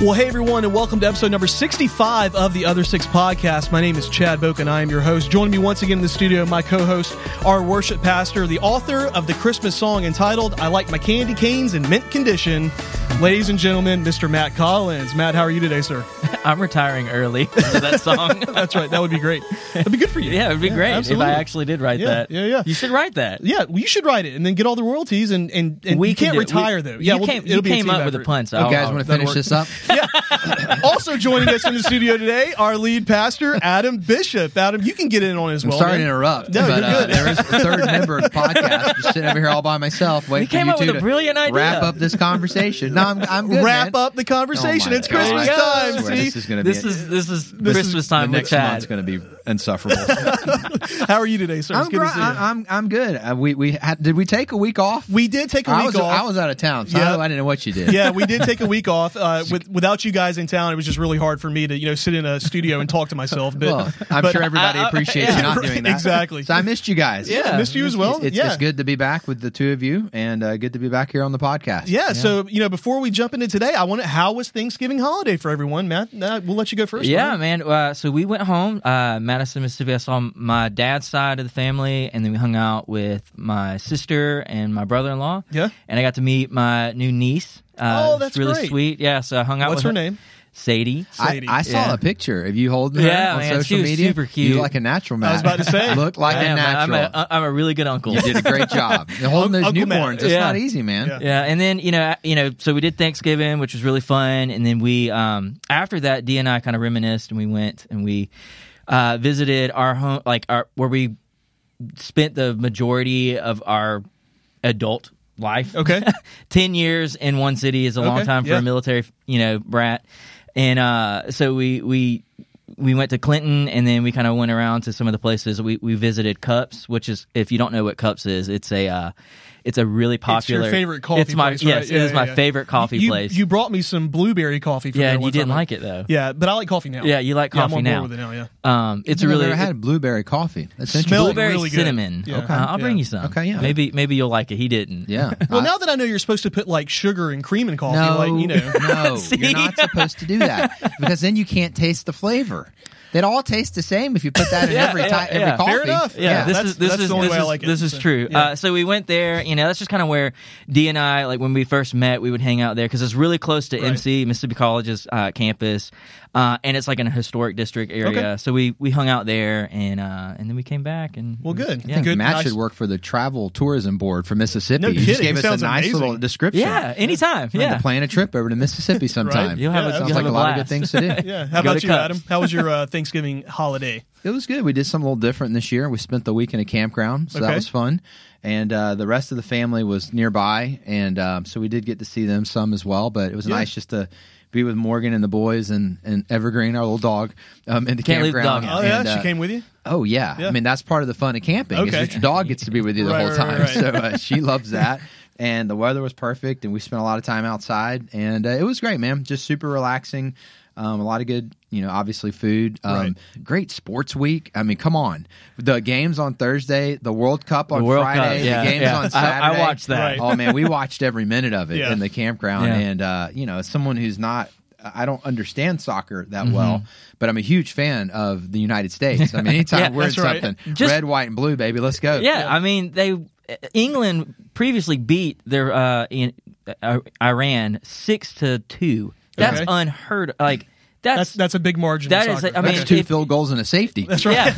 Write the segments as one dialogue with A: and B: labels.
A: Well, hey everyone, and welcome to episode number 65 of the Other Six podcast. My name is Chad Boke, and I am your host. Joining me once again in the studio, my co host, our worship pastor, the author of the Christmas song entitled I Like My Candy Canes in Mint Condition. Ladies and gentlemen, Mr. Matt Collins. Matt, how are you today, sir?
B: I'm retiring early that song.
A: That's right. That would be great. That'd be good for you.
B: yeah, it'd be great
A: absolutely.
B: if I actually did write
A: Yeah,
B: that.
A: yeah, yeah.
B: You should write that.
A: Yeah, well, you should write it and then get all the royalties, and and, and
B: We
A: you
B: can
A: can't
B: do
A: retire
B: We-
A: though. Yeah,
B: you
A: well,
B: came,
A: it'll
B: you
A: be a
B: came
A: team
B: up with a
A: effort.
B: punch. So
C: You guys want to finish
A: work.
C: this up? yeah.
A: Also joining us in the studio today, our lead pastor, Adam Bishop. Adam, you can get in on as
C: I'm
A: well.
C: sorry
A: man.
C: to interrupt,
A: No,
C: but
A: you're
C: uh,
A: good.
C: there is a third member of the podcast just sitting over here all by myself. Waiting
B: He came
C: for you
B: up with
C: two
B: a
C: to
B: brilliant idea.
C: Wrap up this conversation. No, I'm, I'm good.
A: Wrap
C: man.
A: up the conversation.
C: Oh
A: it's
C: God.
A: Christmas
B: There you go.
C: I
A: time. See,
C: this is going to be.
B: This is this is
A: This is-
B: Christmas time
D: the
B: with
D: next
B: Chad.
D: month's going to be insufferable.
A: how are you today, sir?
C: I'm,
A: good
C: gr-
A: to see you.
C: I'm, I'm good. Uh, we we had, did we take a week off?
A: we did take a week
C: was
A: off.
C: I was out of town, so
A: Yeah.
C: I, I didn't know what you did.
A: yeah, we did take a week off. Uh, with, without you guys in town, it was just really hard for me to you know sit in a studio and talk to myself. But,
C: Well, I'm
A: but
C: sure everybody
B: I- I-
C: appreciates
A: yeah,
C: you not doing that.
A: exactly.
C: So I missed you guys.
A: Yeah, I missed you as well.
C: It's,
A: yeah.
C: it's good to be back with the two of you, and uh, good to be back here on the podcast.
A: Yeah, so you know, before we jump into today, I want to. How was Thanksgiving holiday for everyone, Matt? Uh, we'll let you go first.
B: Yeah,
A: brother.
B: man. Uh, so we went home, uh, Madison, Mississippi. I saw my dad's side of the family, and then we hung out with my sister and my brother-in-law.
A: Yeah.
B: and I got to meet my new niece. Uh,
A: Oh, that's
B: really
A: great.
B: sweet. Yeah, so I hung out
A: What's
B: with
A: her name?
B: Sadie.
A: Sadie.
C: I, I saw
B: Yeah.
C: a picture of you holding her
B: Yeah,
C: on
B: man,
C: social
B: she was
C: media.
B: super cute.
C: You like a natural man.
A: I was about to say.
C: look like
B: I
C: a
B: am, man.
C: natural.
B: I'm a, I'm a really good uncle.
C: you did a great job. And holding those
A: Uncle Matt.
C: newborns, it's
B: Yeah.
C: not easy, man.
A: Yeah.
B: Yeah, and then you know, you know, so we did Thanksgiving, which was really fun, and then we, um, after that, Dee and I kind of reminisced, and we went and we uh, visited our home, like our where we spent the majority of our adult life.
A: Okay.
B: ten years in one city is a long time for
A: yeah.
B: a military, you know, brat, and uh, so we we. We went to Clinton, and then we kind of went around to some of the places. We we visited Cups, which is if you don't know what Cups is, it's a uh, it's a really popular.
A: It's your favorite coffee
B: It's my
A: place,
B: yes,
A: right?
B: it is
A: Yeah,
B: my
A: yeah, yeah.
B: favorite coffee
A: you,
B: place.
A: You brought me some blueberry coffee. From
B: yeah,
A: there
B: and you didn't
A: time.
B: like it though.
A: Yeah, but I like coffee now.
B: Yeah, you like
A: Yeah, I'm
B: coffee
A: on
B: now.
A: board with it now. Yeah.
B: Um, it's
C: I've
B: a really
C: never had blueberry coffee. That's interesting.
A: it
B: blueberry
A: really good.
B: cinnamon.
A: Yeah.
B: Uh, I'll bring you some.
C: Okay, yeah.
B: Maybe maybe you'll like it. He didn't.
C: Yeah.
A: Well,
C: I-
A: now that I know you're supposed to put like sugar and cream in coffee,
C: no,
A: like you know,
C: no, you're not supposed to do that because then you can't taste the flavor. They'd all taste the same if you put that in
B: Yeah,
C: every
B: yeah,
C: ti- every
B: yeah.
C: coffee.
A: Fair enough.
B: Yeah,
A: Yeah,
B: this
A: that's-
B: is this
A: that's
B: is
A: the only
B: this
A: way I
B: is,
A: like it.
B: this is
A: So,
B: true.
A: yeah.
B: Uh, so we went there. You know, that's just kind of where D and I, like when we first met, we would hang out there because it's really close to
A: Right.
B: MC Mississippi College's uh, campus, uh, and it's like in a historic district area.
A: Okay.
B: So we we hung out there, and uh, and then we came back. And
A: Well, good.
B: Yeah.
A: Good.
C: Matt
A: nice-
C: should work for the travel tourism board for Mississippi.
A: No
C: you just gave
A: It
C: us a nice
A: amazing.
C: little description.
B: Yeah, anytime.
C: We're
B: Yeah.
C: to plan a trip over to Mississippi sometime.
A: Right.
B: You'll have
A: Yeah,
B: a, you'll
C: Sounds
B: have
C: like a lot of good things to do.
A: Yeah. How
B: Go
A: about you,
B: Cups.
A: Adam? How was your uh, Thanksgiving holiday?
C: It was good. We did something a little different this year. We spent the week in a campground, so
A: Okay.
C: that was fun. And uh, the rest of the family was nearby, and um, so we did get to see them some as well. But it was
A: Yeah.
C: nice just to be with Morgan and the boys and, and Evergreen, our little dog, um, in the
B: Can't leave the
C: campground.
B: dog
A: Oh yeah,
C: And,
A: she
C: uh,
A: came with you.
C: Oh yeah.
A: Yeah.
C: I mean that's part of the fun of camping. Is
A: Okay.
C: that your dog gets to be with you the
A: Right,
C: whole
A: right,
C: time.
A: right.
C: So uh, she loves that. And the weather was perfect, and we spent a lot of time outside, and uh, it was great, man. Just super relaxing. Um, a lot of good, you know, obviously food. Um,
A: Right.
C: Great sports week. I mean, come on. The games on Thursday, the World Cup on
B: The World Cup,
C: Friday,
B: yeah,
C: the games
B: yeah.
C: on Saturday.
B: I watched that.
A: Right.
C: Oh man, we watched every minute of it
A: Yeah.
C: in the campground,
B: Yeah.
C: and uh, you know, as someone who's not. I don't understand soccer that
B: Mm-hmm.
C: well, but I'm a huge fan of the United States. I mean, anytime
B: Yeah,
C: we're in
A: that's right.
C: something,
B: Just-
C: red, white, and blue, baby, let's go.
B: Yeah, I mean they England previously beat their uh, in, uh, Iran six to two. That's
A: Okay.
B: unheard. Like
A: That's
B: that's
A: that's a big margin.
B: that
A: in
B: is-
A: soccer.
B: I mean,
C: That's two
B: if-
C: field goals and a safety.
A: that's right.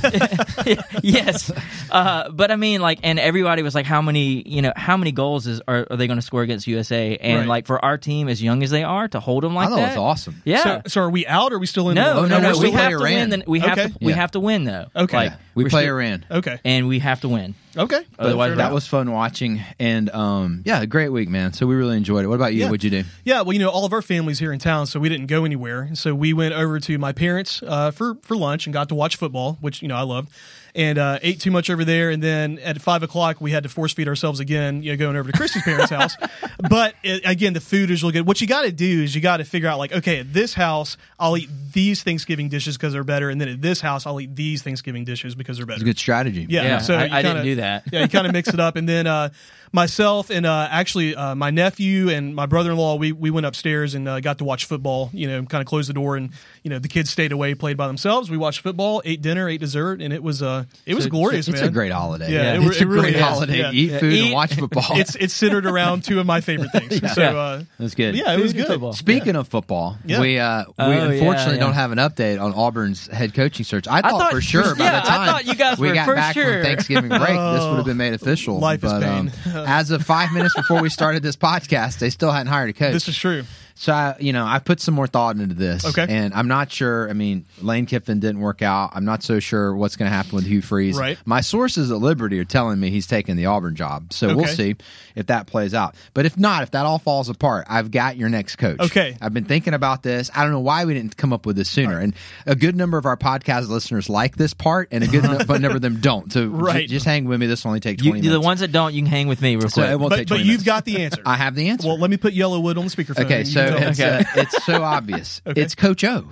B: yeah, yes. Uh, but I mean, like, and everybody was like, "How many? You know, how many goals is are, are they going to score against USA?" And
A: Right.
B: like for our team, as young as they are, to hold them like
C: I thought
B: that,
C: it was awesome.
B: Yeah.
A: So, so are we out? or Are we still in?
B: no,
A: the
B: no,
C: no,
B: no,
C: we're
B: We
C: still
B: have
C: play
B: to
C: Iran.
B: win. The, we have
A: Okay.
B: to. We
C: Yeah.
B: have to win though.
A: Okay.
B: Like,
C: We
B: we're
C: play
B: still-
C: Iran.
A: Okay.
B: and we have to win.
A: Okay.
B: Otherwise,
C: that was fun watching, and um, yeah, a great week, man. So we really enjoyed it. What about you?
A: Yeah.
C: What'd you do?
A: Yeah, well, you know, all of our families here in town, so we didn't go anywhere. So we went over to my parents uh, for for lunch and got to watch football, which you know I loved. And uh, ate too much over there. And then at five o'clock, we had to force feed ourselves again, you know, going over to Christy's parents' house. But it, again, the food is really good. What you got to do is you got to figure out like, okay, at this house, I'll eat these Thanksgiving dishes because they're better, and then at this house, I'll eat these Thanksgiving dishes because they're better.
C: It's a good strategy.
A: Yeah,
B: Yeah,
A: so
B: I-
A: you
B: I didn't
A: kinda-
B: do that.
A: Yeah, you kind of mix it up, and then uh, myself and uh, actually uh, my nephew and my brother-in-law, we we went upstairs and uh, got to watch football. You know, kind of closed the door, and you know the kids stayed away, played by themselves. We watched football, ate dinner, ate dessert, and it was uh it was
B: So-
A: glorious,
C: It's
A: man.
C: a great holiday.
A: Yeah,
B: it
C: it's
A: it
C: a
A: really
C: great
A: is.
C: holiday.
A: Yeah.
C: Eat food
B: Eat-
C: and watch football.
A: It's it's centered around two of my favorite things. So uh,
C: That's good.
A: yeah, it was
B: Food and
A: good.
B: football.
C: Speaking of football,
A: Yeah.
C: we uh, we
B: Oh,
C: unfortunately
B: yeah.
C: don't have an update on Auburn's head coaching search. I thought,
B: thought-
C: for sure by
B: yeah,
C: the
B: I
C: time
B: thought you guys
C: we
B: were
C: got
B: for
C: back
B: sure.
C: from Thanksgiving break, this would have been made official.
A: Life is
C: but,
A: pain.
C: Um, as of five minutes before we started this podcast, they still hadn't hired a coach.
A: This is true.
C: So I, you know, I put some more thought into this.
A: Okay.
C: And I'm not sure. I mean, Lane Kiffin didn't work out. I'm not so sure what's going to happen with Hugh Freeze.
A: Right.
C: My sources at Liberty are telling me he's taking the Auburn job. So we'll see if that plays out. But if not, if that all falls apart, I've got your next coach.
A: Okay.
C: I've been thinking about this. I don't know why we didn't come up with this sooner. And a good number of our podcast listeners like this part, and a good nu- but number of them don't. So j- just hang with me. This will only take
B: You,
C: 20
B: the ones that don't, you can hang with me real
C: so
B: quick.
C: it won't
A: But
C: take
A: but
C: 20
A: you've got the answer.
C: I have the answer.
A: well, let me put Yellowwood on the speakerphone.
C: Okay,
A: and you
C: so it's.
B: Okay.
C: uh, it's so obvious.
A: Okay.
C: It's Coach O.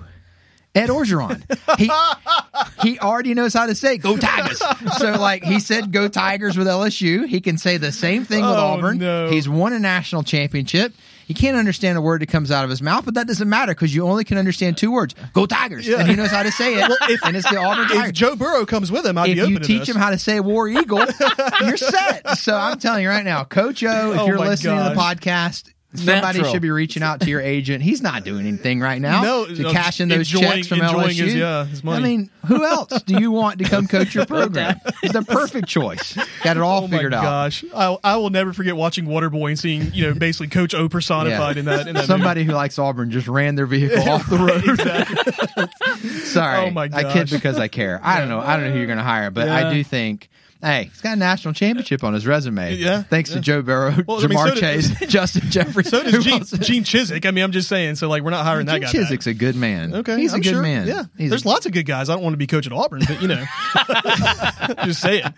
C: Ed Orgeron. He he already knows how to say "Go Tigers." So like he said "Go Tigers" with LSU. He can say the same thing with
A: Oh,
C: Auburn.
A: no.
C: He's won a national championship. He can't understand a word that comes out of his mouth, but that doesn't matter because you only can understand two words: "Go Tigers,"
A: Yeah.
C: and he knows how to say it. and it's the Auburn
A: if
C: Tigers.
A: Joe Burrow comes with him, I'd
C: If you teach him how to say War Eagle, you're set. So I'm telling you right now, Coach O, if
A: Oh
C: you're listening to the podcast, somebody
B: Natural.
C: should be reaching out to your agent. He's not doing anything right now
A: No,
C: to
A: no,
C: cash in those
A: enjoying-
C: checks from
A: enjoying
C: LSU.
A: his- yeah, his money.
C: I mean, who else do you want to come coach your program? It's the perfect choice. Got it all figured out.
A: Oh my
C: figured out.
A: gosh, I, I will never forget watching Waterboy and seeing you know basically Coach O personified
C: Yeah.
A: in that. In that
C: Somebody who likes Auburn just ran their vehicle off the road.
A: exactly.
C: Sorry,
A: Oh my
C: I
A: gosh.
C: kid because I care. I don't know. I don't know who you're going to hire, but I do think. Hey, he's got a national championship on his resume.
A: Yeah,
C: Thanks
A: yeah.
C: to Joe Burrow,
A: Well, I mean,
C: Ja'Marr
A: so did-
C: Chase, Justin Jefferson.
A: So does Gene? Gene Chizik. I mean, I'm just saying. So like, we're not hiring that
C: Gene
A: guy.
C: Chizik's
A: back.
C: a good man.
A: Okay,
C: he's a
A: I'm
C: good
A: sure.
C: man.
A: Yeah,
C: He's
A: there's
C: a-
A: lots of good guys. I don't want to be coach at Auburn, but you know, just say it.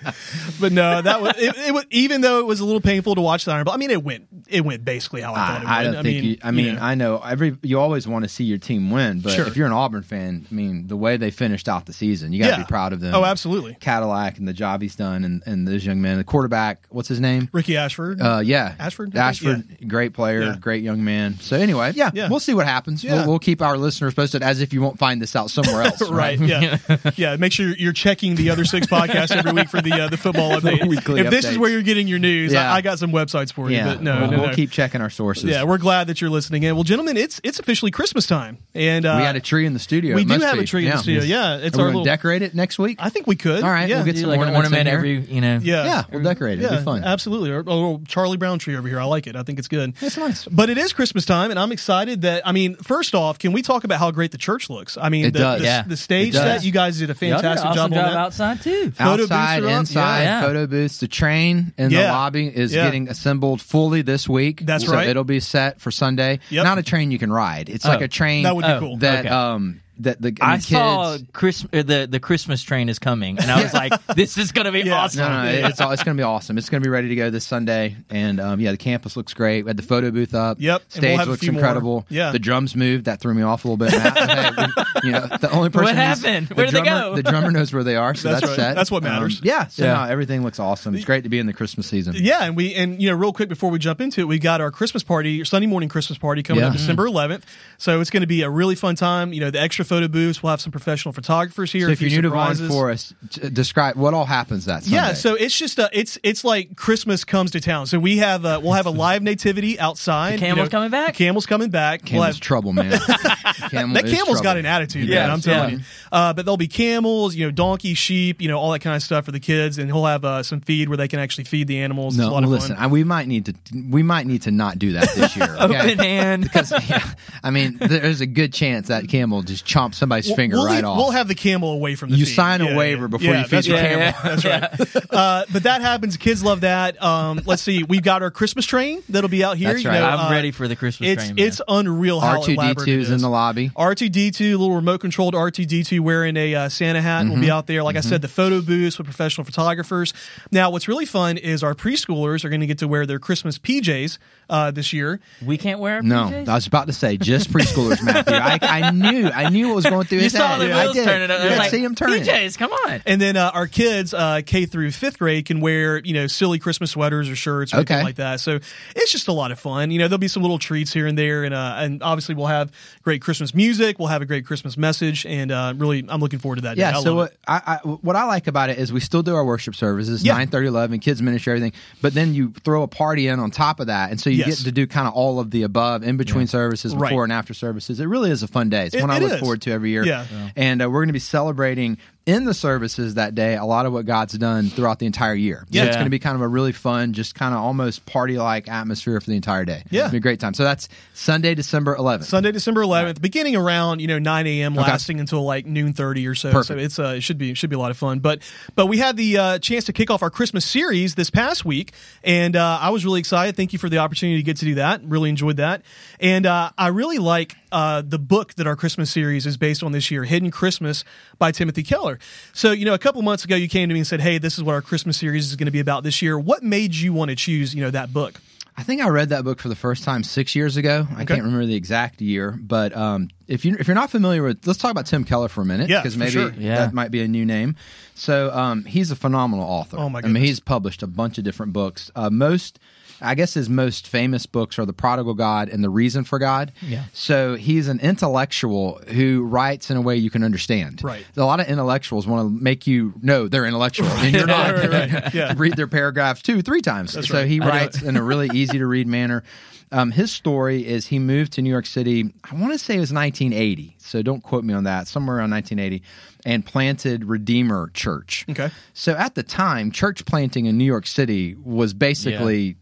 A: But no, that was it, it was even though it was a little painful to watch the Iron Bowl. I mean, it went it went basically how I thought it would.
C: I, I don't think you. I mean,
A: know.
C: I know every. You always want to see your team win, but
A: Sure.
C: if you're an Auburn fan, I mean, the way they finished out the season, you got to
A: Yeah.
C: be proud of them.
A: Oh, absolutely.
C: Cadillac and the job he's done, and, and those young men. The quarterback, what's his name?
A: Ricky Ashford.
C: Uh, yeah,
A: Ashford, I?
C: Ashford, great player,
A: Yeah.
C: great young man. So anyway, yeah,
A: Yeah.
C: we'll see what happens.
A: Yeah.
C: We'll, we'll keep our listeners posted, as if you won't find this out somewhere else.
A: Right. Yeah. yeah. Make sure you're checking the other six podcasts every week for the uh, the football update.
C: weekly
A: if this is where you're getting your news,
C: Yeah.
A: I, I got some websites for you.
C: Yeah,
A: But no,
C: we'll,
A: no,
C: we'll
A: no.
C: keep checking our sources.
A: yeah, we're glad that you're listening in. Well, gentlemen, it's it's officially Christmas time, and uh,
C: we had a tree in the studio.
A: we
C: It
A: do have
C: be.
A: a tree in the studio. Yeah, it's
C: Are we
A: our
C: gonna
A: little-
C: decorate it next week.
A: I think we could.
C: All right,
A: yeah.
C: we'll get some
B: like
C: ornaments
B: ornament
C: here.
B: every, you know.
A: yeah.
C: Yeah, we'll decorate it. It'll be fun.
A: absolutely. Or, or Charlie Brown tree over here. I like it. I think it's good.
C: It's nice.
A: But it is Christmas time, and I'm excited that. I mean, first off, can we talk about how great the church looks? I mean,
C: It
A: the,
C: does.
A: the,
B: Yeah.
A: the stage
C: It does.
A: set. You guys did a
B: Y'all
A: fantastic
B: awesome
A: job on
B: job outside too.
A: Photo
C: outside, inside, photo booths. The train in the lobby is getting assembled fully this week.
A: That's
C: so
A: right.
C: It'll be set for Sunday.
A: Yep.
C: Not a train you can ride. It's like
B: Oh.
C: a train
A: That would be
B: Oh.
A: cool.
C: that
B: Okay.
C: um that the, and
B: I
C: the
B: saw
C: kids.
B: Chris, uh, the the Christmas train is coming, and I was like, "This is gonna be
A: Yeah.
B: awesome."
C: No, no, it's all, it's going to be awesome. It's going to be ready to go this Sunday, and um, yeah, the campus looks great. We had the photo booth up.
A: Yep,
C: stage
A: we'll
C: looks
A: few more.
C: incredible.
A: Yeah.
C: the drums moved. That threw me off a little bit. Matt. You know, the only person
B: What happened?
C: the
B: Where did they go?
C: The drummer knows where they are, so
A: That's
C: that's,
A: right.
C: set.
A: That's what matters.
C: Um, yeah, so
B: Yeah.
C: no, everything looks awesome. It's great to be in the Christmas season.
A: Yeah, and we and you know, real quick before we jump into it, we got our Christmas party, Sunday morning Christmas party coming
C: Yeah.
A: up December 11th. So it's going to be a really fun time. You know, the extra photo booths. We'll have some professional photographers here.
C: So if
A: few
C: you knew to run
A: surprises.
C: for us, t- describe what all happens that Sunday.
A: Yeah, so it's just uh, it's it's like Christmas comes to town. So we have uh, we'll have a live nativity outside.
B: The camel's coming back?
A: The camel's coming back. We'll
C: Camel's
A: have-
C: trouble, man. Camel
A: that
C: is
A: camel's got an attitude,
B: Yeah,
A: man. I'm telling
B: yeah.
A: you. Uh, but there'll be camels, you know, donkey, sheep, you know, all that kind of stuff for the kids, and he'll have uh, some feed where they can actually feed the animals. it's
C: No,
A: a lot of
C: listen,
A: fun.
C: I, we might need to we might need to not do that this year. Okay?
B: Open hand.
C: because yeah, I mean, there's a good chance that camel just chomps somebody's finger
A: we'll,
C: right
A: leave-
C: off.
A: We'll have the camel away from the
C: You
A: feed.
C: sign a waiver
A: yeah.
C: before
A: Yeah,
C: you feed
A: that's
C: your
A: right.
C: camel.
A: That's right. Uh, but that happens. Kids love that. Um, let's see. We've got our Christmas train that'll be out here.
C: That's
A: you
C: right.
A: know,
B: I'm
A: uh,
B: ready for the Christmas
A: It's
B: train. man.
A: it's unreal
C: R two D two is in the lobby.
A: R2D2, little remote controlled R2D2 wearing a uh, Santa hat will
C: Mm-hmm.
A: be out there. Like I said, the photo booths with professional photographers. Now, what's really fun is our preschoolers are going to get to wear their Christmas PJs uh, this year.
B: We can't wear
C: No,
B: PJs?
C: I was about to say just preschoolers, Matthew. I, I knew, I knew what was going through
B: You
C: his
B: saw
C: head.
B: the
C: I did.
B: turning.
C: You
B: I was
C: could
B: like,
C: see him turning.
B: PJs, come on.
A: And then uh, our kids, uh, K through fifth grade, can wear you know silly Christmas sweaters or shirts or anything like that. So it's just a lot of fun. You know, there'll be some little treats here and there, and uh, and obviously we'll have great Christmas music. We'll have a great Christmas message, and uh, really, I'm looking forward to that.
C: Yeah.
A: I
C: So what. I, I what I like about it is we still do our worship services,
A: Yeah.
C: nine thirty, eleven, kids ministry, everything. But then you throw a party in on top of that, and so you
A: Yes.
C: get to do kind of all of the above in between services, before
A: Right.
C: and after services. It really is a fun day. It's
A: It-
C: one I look
A: is.
C: forward to every year.
A: Yeah. Yeah.
C: And uh, we're going to be celebrating in the services that day a lot of what God's done throughout the entire year. So
A: Yeah.
C: it's going to be kind of a really fun, just kind of almost party like atmosphere for the entire day.
A: Yeah.
C: It's be a great time. So that's Sunday, December 11th.
A: Sunday, December 11th, beginning around you know 9 a.m.
C: Okay.
A: lasting until like noon 30 or so.
C: Perfect.
A: So it's uh, it should be should be a lot of fun. But but we had the uh, chance to kick off our Christmas series this past week, and uh, I was really excited. Thank you for the opportunity to get to do that. Really enjoyed that, and uh, I really like uh, the book that our Christmas series is based on this year, Hidden Christmas by Timothy Keller. So you know, a couple months ago, you came to me and said, "Hey, this is what our Christmas series is going to be about this year." What made you want to choose you know that book?
C: I think I read that book for the first time six years ago. I can't remember the exact year, but um, if you if you're not familiar with, let's talk about Tim Keller for a minute,
A: Yeah,
C: because
A: for
C: maybe
A: sure.
B: Yeah.
C: that might be a new name. So um, he's a phenomenal author.
A: Oh, my
C: I mean, he's published a bunch of different books. Uh, most, I guess, his most famous books are The Prodigal God and The Reason for God.
B: Yeah.
C: So he's an intellectual who writes in a way you can understand.
A: Right.
C: A lot of intellectuals want to make you know they're intellectual, and you're not.
A: Right, right, right. Yeah.
C: Read their paragraphs two, three times. so
A: right.
C: he writes in a really easy to read manner. Um, his story is he moved to New York City. I want to say it was 1980, so don't quote me on that. Somewhere around 1980, and planted Redeemer Church.
A: Okay.
C: So at the time, church planting in New York City was basically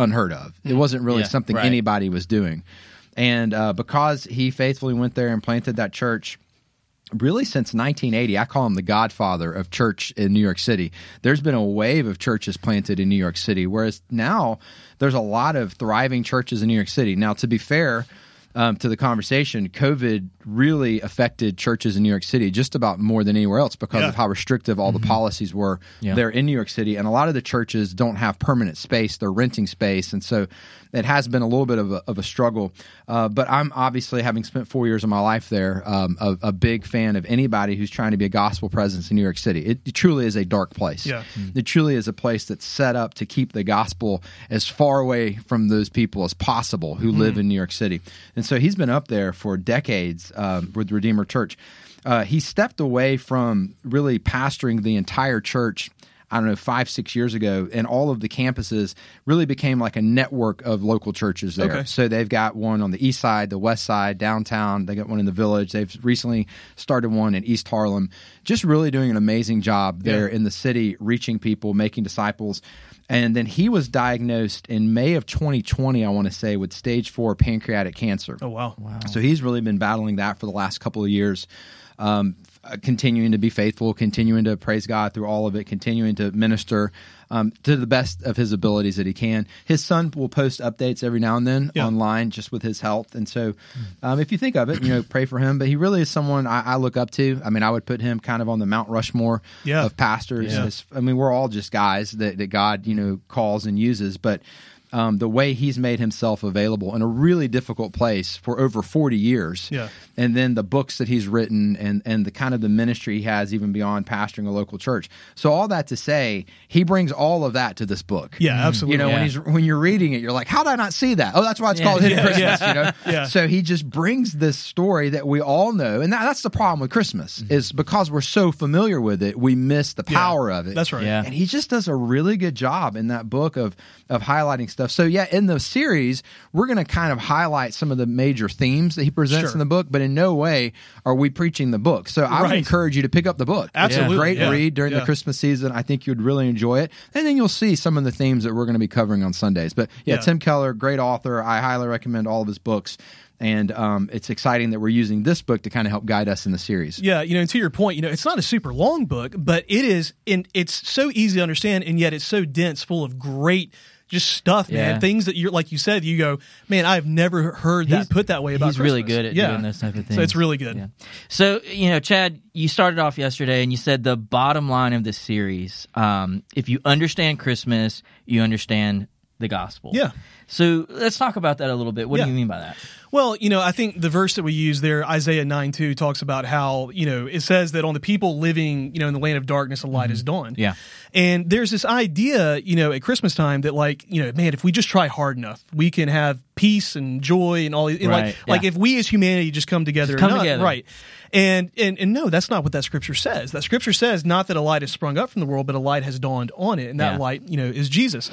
C: unheard of. It wasn't really
B: Yeah,
C: something
B: right.
C: anybody was doing, and uh, because he faithfully went there and planted that church really since 1980 i call him the godfather of church in new york city there's been a wave of churches planted in new york city whereas now there's a lot of thriving churches in new york city now to be fair um, to the conversation covid really affected churches in new york city just about more than anywhere else because
A: Yeah.
C: of how restrictive all the policies were
B: Yeah.
C: there in new york city. And a lot of the churches don't have permanent space. They're renting space. And so it has been a little bit of a, of a struggle. Uh, but i'm obviously having spent four years of my life there um, a, a big fan of anybody who's trying to be a gospel presence in new york city. It, it truly is a dark place.
A: Yeah.
C: it truly is a place that's set up to keep the gospel as far away from those people as possible who live in new york city. And so he's been up there for decades um, with redeemer church. Uh, he stepped away from really pastoring the entire church I don't know, five, six years ago, and all of the campuses really became like a network of local churches there.
A: Okay.
C: So they've got one on the east side, the west side, downtown. They got one in the village. They've recently started one in East Harlem. Just really doing an amazing job there
A: Yeah.
C: in the city, reaching people, making disciples. And then he was diagnosed in May of 2020, I want to say, with stage four pancreatic cancer.
A: Oh wow, wow.
C: So he's really been battling that for the last couple of years, um, f- uh, continuing to be faithful, continuing to praise God through all of it, continuing to minister um, to the best of his abilities that he can. His son will post updates every now and then
A: Yeah.
C: online just with his health. And so um, if you think of it, you know, pray for him. But he really is someone I, I look up to. I mean, I would put him kind of on the Mount Rushmore
A: Yeah.
C: of pastors.
A: Yeah.
C: I mean, we're all just guys that, that God, you know, calls and uses. But um, the way he's made himself available in a really difficult place for over 40 years.
A: Yeah.
C: And then the books that he's written and, and the kind of the ministry he has even beyond pastoring a local church. So all that to say, he brings all of that to this book.
A: Yeah, absolutely.
C: You know, when he's when you're reading it, you're like, how did I not see that? Oh, that's why it's
B: Yeah.
C: called Hidden
A: Yeah,
C: Christmas.
A: yeah.
C: You know,
A: Yeah.
C: So he just brings this story that we all know, and that, that's the problem with Christmas is because we're so familiar with it, we miss the
A: Yeah.
C: power of it.
A: That's right.
B: Yeah.
C: And he just does a really good job in that book of of highlighting stuff. So yeah, in the series, we're going to kind of highlight some of the major themes that he presents
A: Sure.
C: in the book, but in no way are we preaching the book. So I would encourage you to pick up the book.
A: Absolutely,
C: a great
A: yeah.
C: read during
A: Yeah.
C: the Christmas season. I think you'd really enjoy it. And then you'll see some of the themes that we're going to be covering on Sundays. But yeah,
A: Yeah.
C: Tim Keller, great author. I highly recommend all of his books. And um, it's exciting that we're using this book to kind of help guide us in the series.
A: Yeah, you know, and to your point, you know, it's not a super long book, but it is, and it's so easy to understand, and yet it's so dense, full of great just stuff, man. Things that you're like you said, you go, man, I've never heard that
B: He's-
A: put that way about.
B: he's really good at
A: yeah.
B: doing those type of things.
A: So it's really good.
B: Yeah. So you know, Chad, you started off yesterday, and you said the bottom line of this series: um, if you understand Christmas, you understand the gospel.
A: Yeah.
B: So let's talk about that a little bit. What
A: Yeah.
B: do you mean by that?
A: Well, you know, I think the verse that we use there, Isaiah 9 2, talks about how, you know, it says that on the people living, you know, in the land of darkness, a light has dawned.
B: Mm-hmm. Yeah.
A: And there's this idea, you know, at Christmas time that, like, you know, man, if we just try hard enough, we can have peace and joy and all. And
B: Right,
A: like,
B: yeah.
A: like if we as humanity just come together,
B: Just come
A: enough-
B: together.
A: right? And, and and no, that's not what that scripture says. That scripture says not that a light has sprung up from the world, but a light has dawned on it, and that
B: Yeah.
A: light, you know, is Jesus.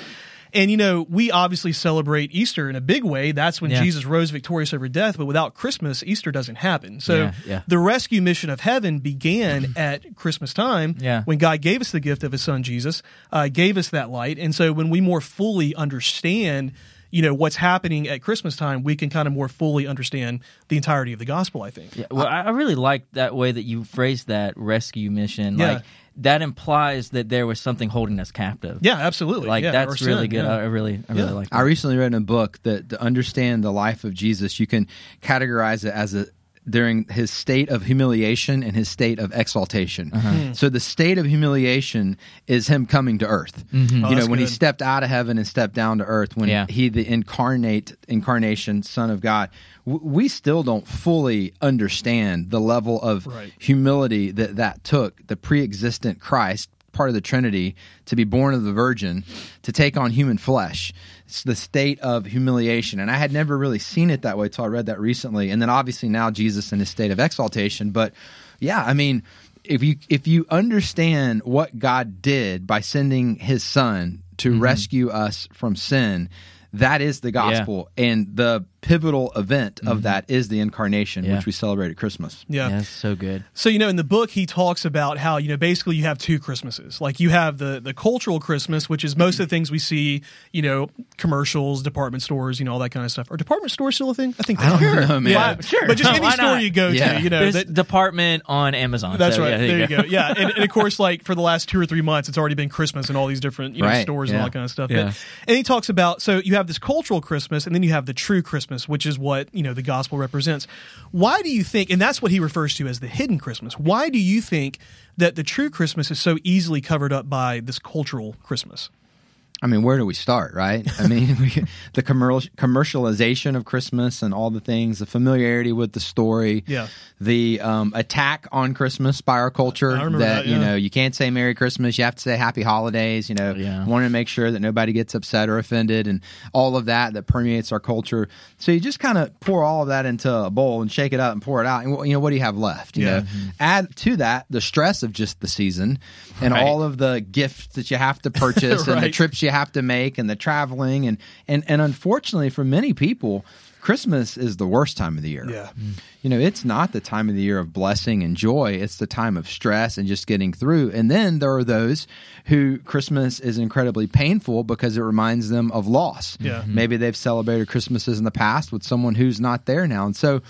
A: And you know, we obviously celebrate Easter in a big way. That's when
B: Yeah.
A: Jesus rose victorious over death. But without Christmas, Easter doesn't happen. So
B: Yeah, yeah.
A: the rescue mission of heaven began at Christmas time
B: Yeah.
A: when God gave us the gift of His Son Jesus, uh, gave us that light. And so when we more fully understand, you know, what's happening at Christmas time, we can kind of more fully understand the entirety of the gospel. I think.
B: Yeah, well, I I really like that way that you phrased that rescue mission.
A: Yeah.
B: Like that implies that there was something holding us captive.
A: Yeah, absolutely.
B: Like
A: Yeah,
B: that's really
A: sin,
B: good.
A: yeah.
B: I I really, I really like. That.
C: I recently read in a book that to understand the life of Jesus, you can categorize it as a during his state of humiliation and his state of exaltation.
B: Uh-huh.
A: Hmm.
C: So the state of humiliation is him coming to earth.
B: Mm-hmm.
A: Oh,
C: you know,
A: that's
C: when he stepped out of heaven and stepped down to earth, when
B: Yeah.
C: he the incarnate incarnation son of God, w- we still don't fully understand the level of
A: Right.
C: humility that that took the pre-existent Christ part of the Trinity to be born of the Virgin to take on human flesh. It's the state of humiliation, and I had never really seen it that way until I read that recently. And then obviously now Jesus in his state of exaltation. But yeah, I mean, if you if you understand what God did by sending His Son to mm-hmm. rescue us from sin. That is the gospel, and the pivotal event of mm-hmm. that is the incarnation,
B: Yeah.
C: which we celebrate at Christmas.
A: Yeah.
B: Yeah, it's so good.
A: So you know, in the book, he talks about how you know basically you have two Christmases. Like you have the the cultural Christmas, which is most of the things we see. You know, commercials, department stores, you know, all that kind of stuff. Are department stores still a thing? I think they
C: I don't
A: are.
C: know, man.
A: Yeah,
B: Why- sure.
A: But just any store
B: not?
A: you go
C: Yeah.
A: to, you know,
B: There's
A: that,
B: department on Amazon.
A: that's
B: so,
A: right.
B: yeah,
A: there, you go. Yeah, and, and of course, like for the last two or three months, it's already been Christmas and all these different you know
C: Right,
A: stores and all that kind of stuff.
B: Yeah.
A: But, and he talks about so you have this cultural Christmas, and then you have the true Christmas, which is what you know the gospel represents. Why do you think? And that's what he refers to as the hidden Christmas. Why do you think that the true Christmas is so easily covered up by this cultural Christmas?
C: I mean, where do we start, right? I mean, we, the commercial, commercialization of Christmas and all the things, the familiarity with the story,
A: Yeah.
C: the um, attack on Christmas by our culture.
A: I remember that,
C: you know, you can't say Merry Christmas, you have to say Happy Holidays. You know,
B: Yeah.
C: wanting to make sure that nobody gets upset or offended, and all of that that permeates our culture. So you just kind of pour all of that into a bowl and shake it up and pour it out, and you know, what do you have left? You
A: Yeah.
C: know, add to that the stress of just the season and
B: Right.
C: all of the gifts that you have to purchase and the trips you have to make and the traveling and and and unfortunately for many people Christmas is the worst time of the year.
A: Yeah.
C: You know, it's not the time of the year of blessing and joy. It's the time of stress and just getting through. And then there are those who Christmas is incredibly painful because it reminds them of loss.
A: Yeah. Mhm.
C: Maybe they've celebrated Christmases in the past with someone who's not there now. And so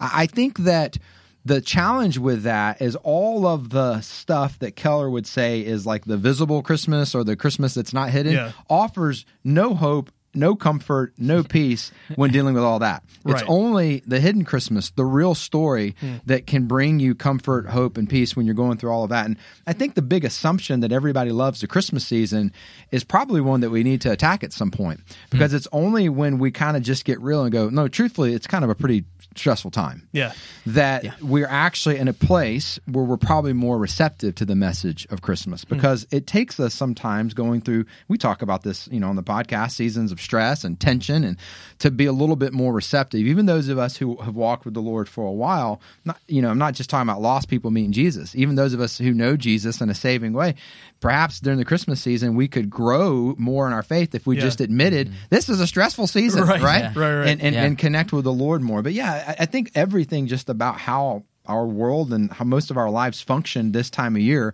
C: I I think that the challenge with that is all of the stuff that Keller would say is like the visible Christmas or the Christmas that's not hidden
A: Yeah.
C: offers no hope, no comfort, no peace when dealing with all that. It's only the hidden Christmas, the real story hmm. that can bring you comfort, hope, and peace when you're going through all of that. And I think the big assumption that everybody loves the Christmas season is probably one that we need to attack at some point. Hmm. Because it's only when we kind of just get real and go, no, truthfully, it's kind of a pretty stressful time.
A: Yeah.
C: that we're actually in a place where we're probably more receptive to the message of Christmas. Hmm. Because it takes us sometimes going through we talk about this, you know, on the podcast seasons of stress and tension and to be a little bit more receptive. Even those of us who have walked with the Lord for a while, not you know, I'm not just talking about lost people meeting Jesus. Even those of us who know Jesus in a saving way, perhaps during the Christmas season we could grow more in our faith if we
A: Yeah.
C: just admitted mm-hmm. this is a stressful season,
A: Right.
C: right?
A: Yeah. Right, right.
C: And and,
B: Yeah.
C: and connect with the Lord more. But yeah, I, I think everything just about how our world and how most of our lives function this time of year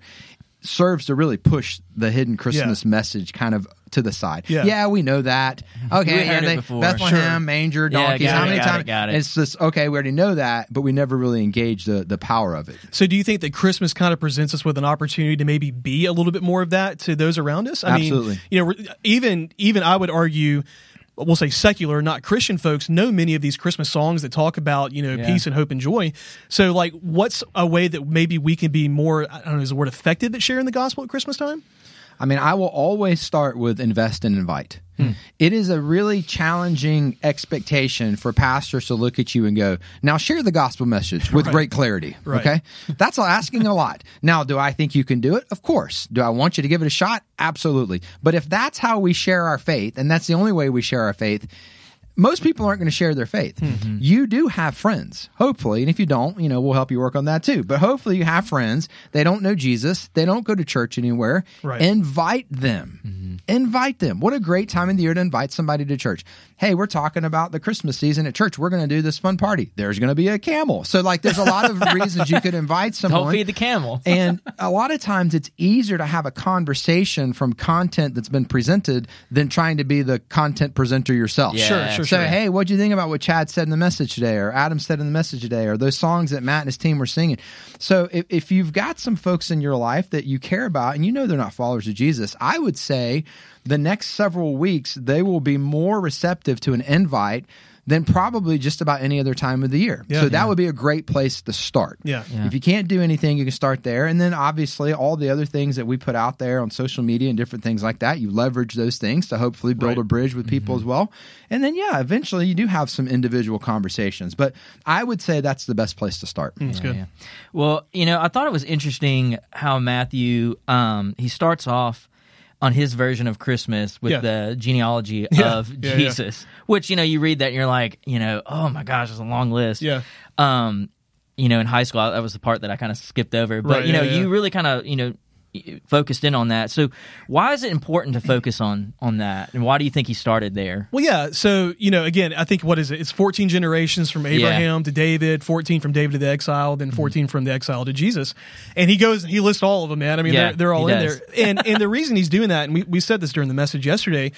C: serves to really push the hidden Christmas message kind of to the side.
A: Yeah.
C: yeah we know that. Okay,
B: We heard
C: yeah,
B: it before.
C: Bethlehem,
B: Sure.
C: manger,
B: Yeah,
C: donkeys.
B: got
C: How
B: it,
C: many
B: got it,
C: times?
B: got it.
C: It's just okay. We already know that, but we never really engage the the power of it.
A: So, do you think that Christmas kind of presents us with an opportunity to maybe be a little bit more of that to those around us? I
C: Absolutely.
A: mean, you know, even even I would argue, we'll say secular, not Christian folks, know many of these Christmas songs that talk about you know
B: Yeah.
A: peace and hope and joy. So, like, what's a way that maybe we can be more? I don't know, is the word effective at sharing the gospel at Christmas time?
C: I mean, I will always start with invest and invite.
A: Hmm.
C: It is a really challenging expectation for pastors to look at you and go, now share the gospel message with great clarity.
A: Right.
C: Okay. That's asking a lot. Now, do I think you can do it? Of course. Do I want you to give it a shot? Absolutely. But if that's how we share our faith, and that's the only way we share our faith, most people aren't going to share their faith.
A: Mm-hmm.
C: You do have friends, hopefully, and if you don't, you know, we'll help you work on that too. But hopefully, you have friends. They don't know Jesus. They don't go to church anywhere.
A: Right.
C: Invite them. Invite them. What a great time of the year to invite somebody to church. Hey, we're talking about the Christmas season at church. We're going to do this fun party. There's going to be a camel. So, like, there's a lot of reasons you could invite someone.
B: Don't feed the camel.
C: and a lot of times it's easier to have a conversation from content that's been presented than trying to be the content presenter yourself.
B: Yeah.
A: Sure, sure,
C: So,
A: sure.
C: hey, what'd you think about what Chad said in the message today, or Adam said in the message today, or those songs that Matt and his team were singing? So, if, if you've got some folks in your life that you care about and you know they're not followers of Jesus, I would say the next several weeks they will be more receptive to an invite than probably just about any other time of the year.
A: Yeah.
C: so that
A: Yeah.
C: would be a great place to start.
A: Yeah.
B: Yeah.
C: If you can't do anything, you can start there. And then obviously all the other things that we put out there on social media and different things like that, you leverage those things to hopefully build
A: Right.
C: a bridge with people as well. And then yeah, eventually you do have some individual conversations. But I would say that's the best place to start.
A: That's good.
B: Yeah. Well, you know, I thought it was interesting how Matthew um, he starts off on his version of Christmas with
A: Yeah.
B: the genealogy
A: Yeah.
B: of
A: Yeah.
B: Jesus, which you know you read that and you're like, you know, oh my gosh, it's a long list.
A: Yeah.
B: Um, you know, in high school, that was the part that I kind of skipped over, but
A: Right,
B: you know, you really kind of you know focused in on that. So, why is it important to focus on on that, and why do you think he started there?
A: Well, yeah. So you know, again, I think what is it? It's 14 generations from Abraham to David, 14 from David to the exile, then mm-hmm. 14 from the exile to Jesus, and he goes and he lists all of them. Man, I mean,
B: Yeah,
A: they're, they're all in
B: does.
A: there. And and the reason he's doing that, and we, we said this during the message yesterday,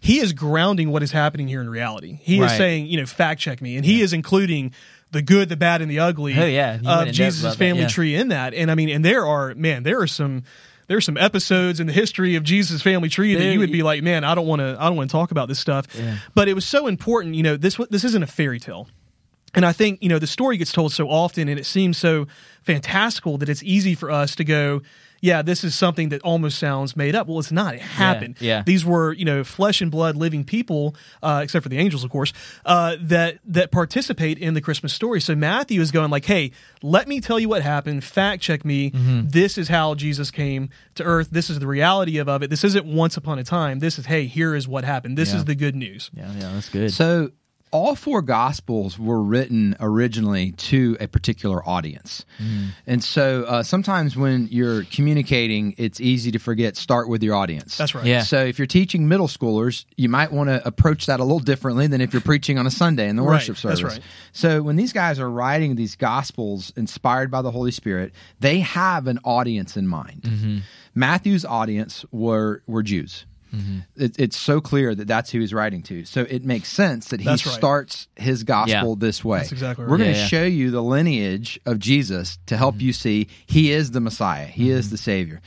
A: he is grounding what is happening here in reality. He is saying, you know, fact check me, and he is including the good, the bad, and the ugly
B: Oh, yeah. He went in
A: of Jesus' family
B: yeah.
A: tree in that. And I mean, and there are man, there are some. There are some episodes in the history of Jesus' family tree that you would be like, man, I don't want to, I don't want to talk about this stuff.
B: Yeah.
A: But it was so important, you know. This this isn't a fairy tale, and I think you know the story gets told so often, and it seems so fantastical that it's easy for us to go, yeah, this is something that almost sounds made up. Well, it's not. It happened.
B: yeah.
A: These were you know flesh and blood living people, uh, except for the angels, of course, uh, that that participate in the Christmas story. So Matthew is going like, hey, let me tell you what happened. Fact check me.
B: Mm-hmm.
A: This is how Jesus came to earth. This is the reality of, of it. This isn't once upon a time. This is hey, here is what happened. This
B: Yeah.
A: is the good news.
B: Yeah, yeah, that's good.
C: So all four gospels were written originally to a particular audience. And so uh, sometimes when you're communicating, it's easy to forget start with your audience.
A: That's right.
B: Yeah.
C: So if you're teaching middle schoolers, you might want to approach that a little differently than if you're preaching on a Sunday in the
A: Right,
C: worship
A: that's
C: service.
A: right.
C: So when these guys are writing these gospels inspired by the Holy Spirit, they have an audience in mind.
A: Mm-hmm.
C: Matthew's audience were were Jews.
A: Mm-hmm.
C: It, it's so clear that that's who he's writing to. So it makes sense that he
A: right.
C: starts his gospel
B: Yeah.
C: this way.
A: That's exactly right.
C: We're going to
B: yeah.
C: show you the lineage of Jesus to help you see he is the Messiah. He is the Savior.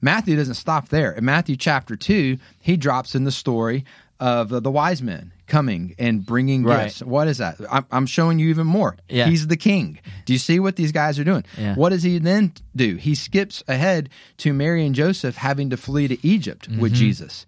C: Matthew doesn't stop there. In Matthew chapter 2, he drops in the story of uh, the wise men coming and bringing
B: Right.
C: gifts. What is that? I'm, I'm showing you even more.
B: Yeah.
C: He's the king. Do you see what these guys are doing?
B: Yeah.
C: What does he then do? He skips ahead to Mary and Joseph having to flee to Egypt with Jesus.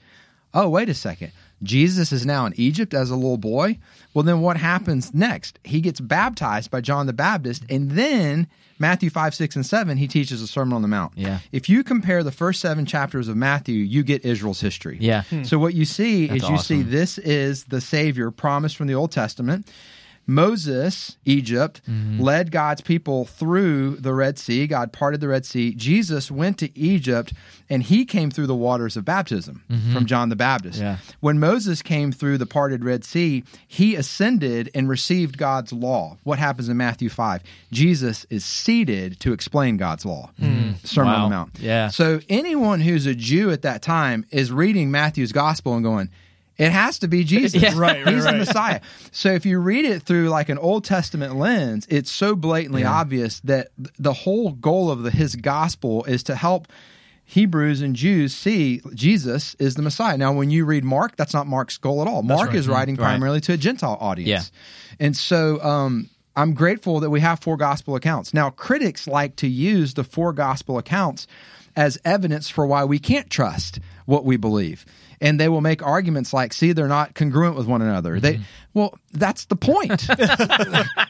C: Oh, wait a second. Jesus is now in Egypt as a little boy. Well, then what happens next? He gets baptized by John the Baptist, and then Matthew 5, 6, and 7, he teaches a Sermon on the Mount.
B: Yeah.
C: If you compare the first seven chapters of Matthew, you get Israel's history.
B: Yeah. Hmm.
C: So what you see
B: That's
C: is you see this is the Savior promised from the Old Testament. Moses, Egypt,
B: Mm-hmm.
C: led God's people through the Red Sea. God parted the Red Sea. Jesus went to Egypt and he came through the waters of baptism from John the Baptist.
B: Mm-hmm. Yeah.
C: When Moses came through the parted Red Sea, he ascended and received God's law. What happens in Matthew 5? Jesus is seated to explain God's law. Sermon on the Mount.
B: Yeah.
C: So anyone who's a Jew at that time is reading Matthew's gospel and going, It has to be Jesus.
B: Yeah.
A: Right, right,
C: He's
A: right.
C: the Messiah. So if you read it through like an Old Testament lens, it's so blatantly obvious that the whole goal of the, his gospel is to help Hebrews and Jews see Jesus is the Messiah. Now, when you read Mark, that's not Mark's goal at all. Mark
A: right.
C: is writing
B: Right.
C: primarily to a Gentile audience.
B: Yeah.
C: And so um, I'm grateful that we have four gospel accounts. Now, critics like to use the four gospel accounts as evidence for why we can't trust what we believe. And they will make arguments like, see, they're not congruent with one another. They
B: Mm-hmm.
C: well, that's the point.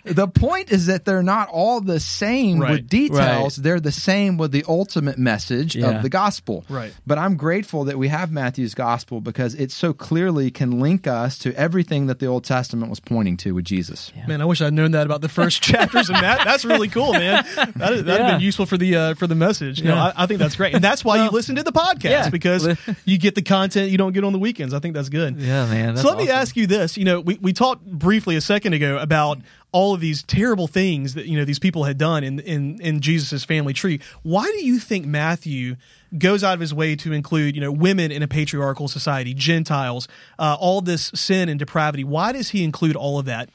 C: the point is that they're not all the same
A: Right.
C: with details. They're the same with the ultimate message
B: Yeah.
C: of the gospel.
A: Right.
C: But I'm grateful that we have Matthew's gospel because it so clearly can link us to everything that the Old Testament was pointing to with Jesus.
A: Man, I wish I'd known that about the first chapters of Matt. That's really cool, man. That that'd have
B: Yeah.
A: been useful for the uh, for the message. No,
B: Yeah.
A: I, I think that's great, and that's why you listen to the podcast
B: Yeah.
A: because you get the content you don't get on the weekends. I think that's good.
B: Yeah, man.
A: so let me ask you this: you know, we, we talked briefly a second ago about all of these terrible things that you know these people had done in in in Jesus's family tree. Why do you think Matthew goes out of his way to include you know women in a patriarchal society, Gentiles, uh, all this sin and depravity? Why does he include all of that?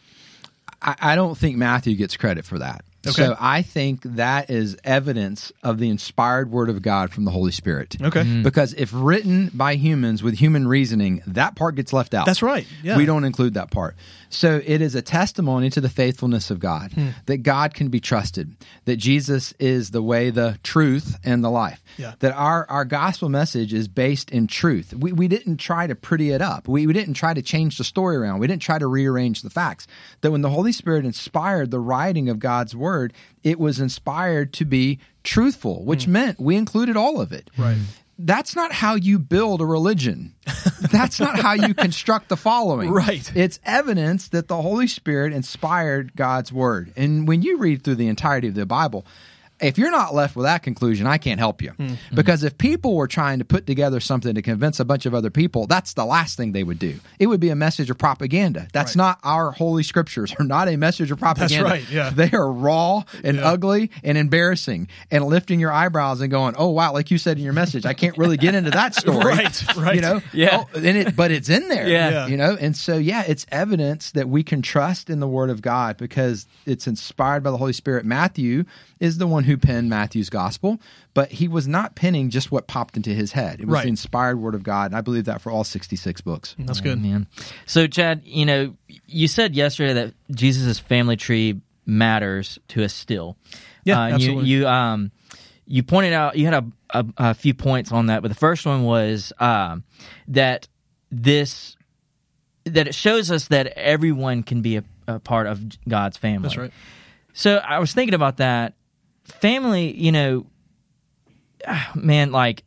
C: I, I don't think Matthew gets credit for that.
A: Okay.
C: So I think that is evidence of the inspired word of God from the Holy Spirit.
A: Okay. Mhm.
C: Because if written by humans with human reasoning, that part gets left out.
A: That's right. Yeah.
C: We don't include that part. So it is a testimony to the faithfulness of God,
A: Hmm.
C: that God can be trusted, that Jesus is the way, the truth, and the life.
A: Yeah.
C: That our, our gospel message is based in truth. We, we didn't try to pretty it up. We, we didn't try to change the story around. We didn't try to rearrange the facts. That when the Holy Spirit inspired the writing of God's word, it was inspired to be truthful, which meant we included all of it.
A: Hmm. Right.
C: That's not how you build a religion. That's not how you construct the following.
A: Right.
C: It's evidence that the Holy Spirit inspired God's word. And when you read through the entirety of the Bible, if you're not left with that conclusion, I can't help you.
A: Mm-hmm.
C: Because if people were trying to put together something to convince a bunch of other people, that's the last thing they would do. It would be a message of propaganda. That's
A: Right.
C: not our holy scriptures are not a message of propaganda.
A: That's right, yeah.
C: They are raw and
A: Yeah.
C: ugly and embarrassing and lifting your eyebrows and going, "Oh wow, like you said in your message, I can't really get into that story."
A: Right, right.
C: You know?
B: Yeah.
C: Oh, and it but it's in there.
B: Yeah.
A: Yeah.
C: You know, and so yeah, it's evidence that we can trust in the word of God because it's inspired by the Holy Spirit. Matthew is the one who penned Matthew's gospel, but he was not penning just what popped into his head. It was
A: Right.
C: the inspired word of God, and I believe that for all 66 books.
A: That's good.
B: man. So, Chad, you know, you said yesterday that Jesus' family tree matters to us still.
A: Yeah,
B: uh,
A: absolutely.
B: You, you um, you pointed out you had a, a, a few points on that, but the first one was um, that this that it shows us that everyone can be a, a part of God's family.
A: That's right.
B: So I was thinking about that. Family, you know, man, like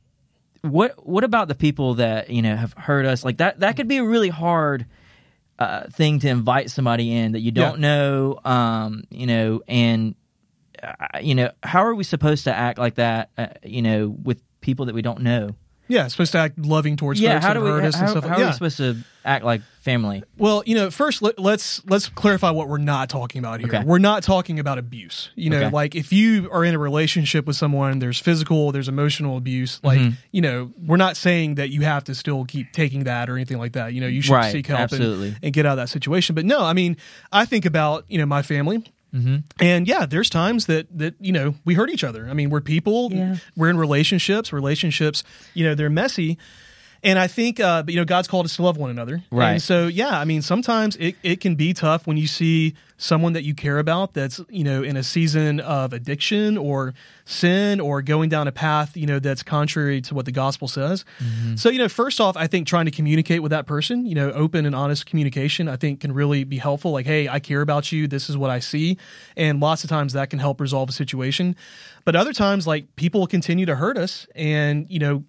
B: what what about the people that, you know, have hurt us? Like that that could be a really hard uh, thing to invite somebody in that you don't
A: Yeah.
B: know um, you know, and uh, you know, how are we supposed to act like that, uh, you know, with people that we don't know?
A: Yeah, supposed to act loving towards
B: yeah,
A: folks
B: how do we
A: hurt us
B: how,
A: and stuff.
B: how
A: like
B: are
A: yeah.
B: we supposed to act like family?
A: Well, you know, first let, let's let's clarify what we're not talking about here.
B: Okay.
A: We're not talking about abuse. You know,
B: Okay.
A: like if you are in a relationship with someone, there's physical, there's emotional abuse. Like,
B: Mm-hmm.
A: you know, we're not saying that you have to still keep taking that or anything like that. You know, you should
B: Right,
A: seek help and, and get out of that situation. But no, I mean, I think about you know my family.
B: Mm-hmm.
A: And yeah, there's times that that you know we hurt each other. I mean, we're people.
B: Yeah.
A: We're in relationships. Relationships, you know, they're messy. And I think, uh, but you know, God's called us to love one another.
B: Right.
A: And so, yeah, I mean, sometimes it, it can be tough when you see someone that you care about that's, you know, in a season of addiction or sin or going down a path, you know, that's contrary to what the gospel says. Mm-hmm. So, you know, first off, I think trying to communicate with that person, you know, open and honest communication, I think can really be helpful. Like, hey, I care about you. This is what I see. And lots of times that can help resolve a situation. But other times, like, people continue to hurt us. And, you know,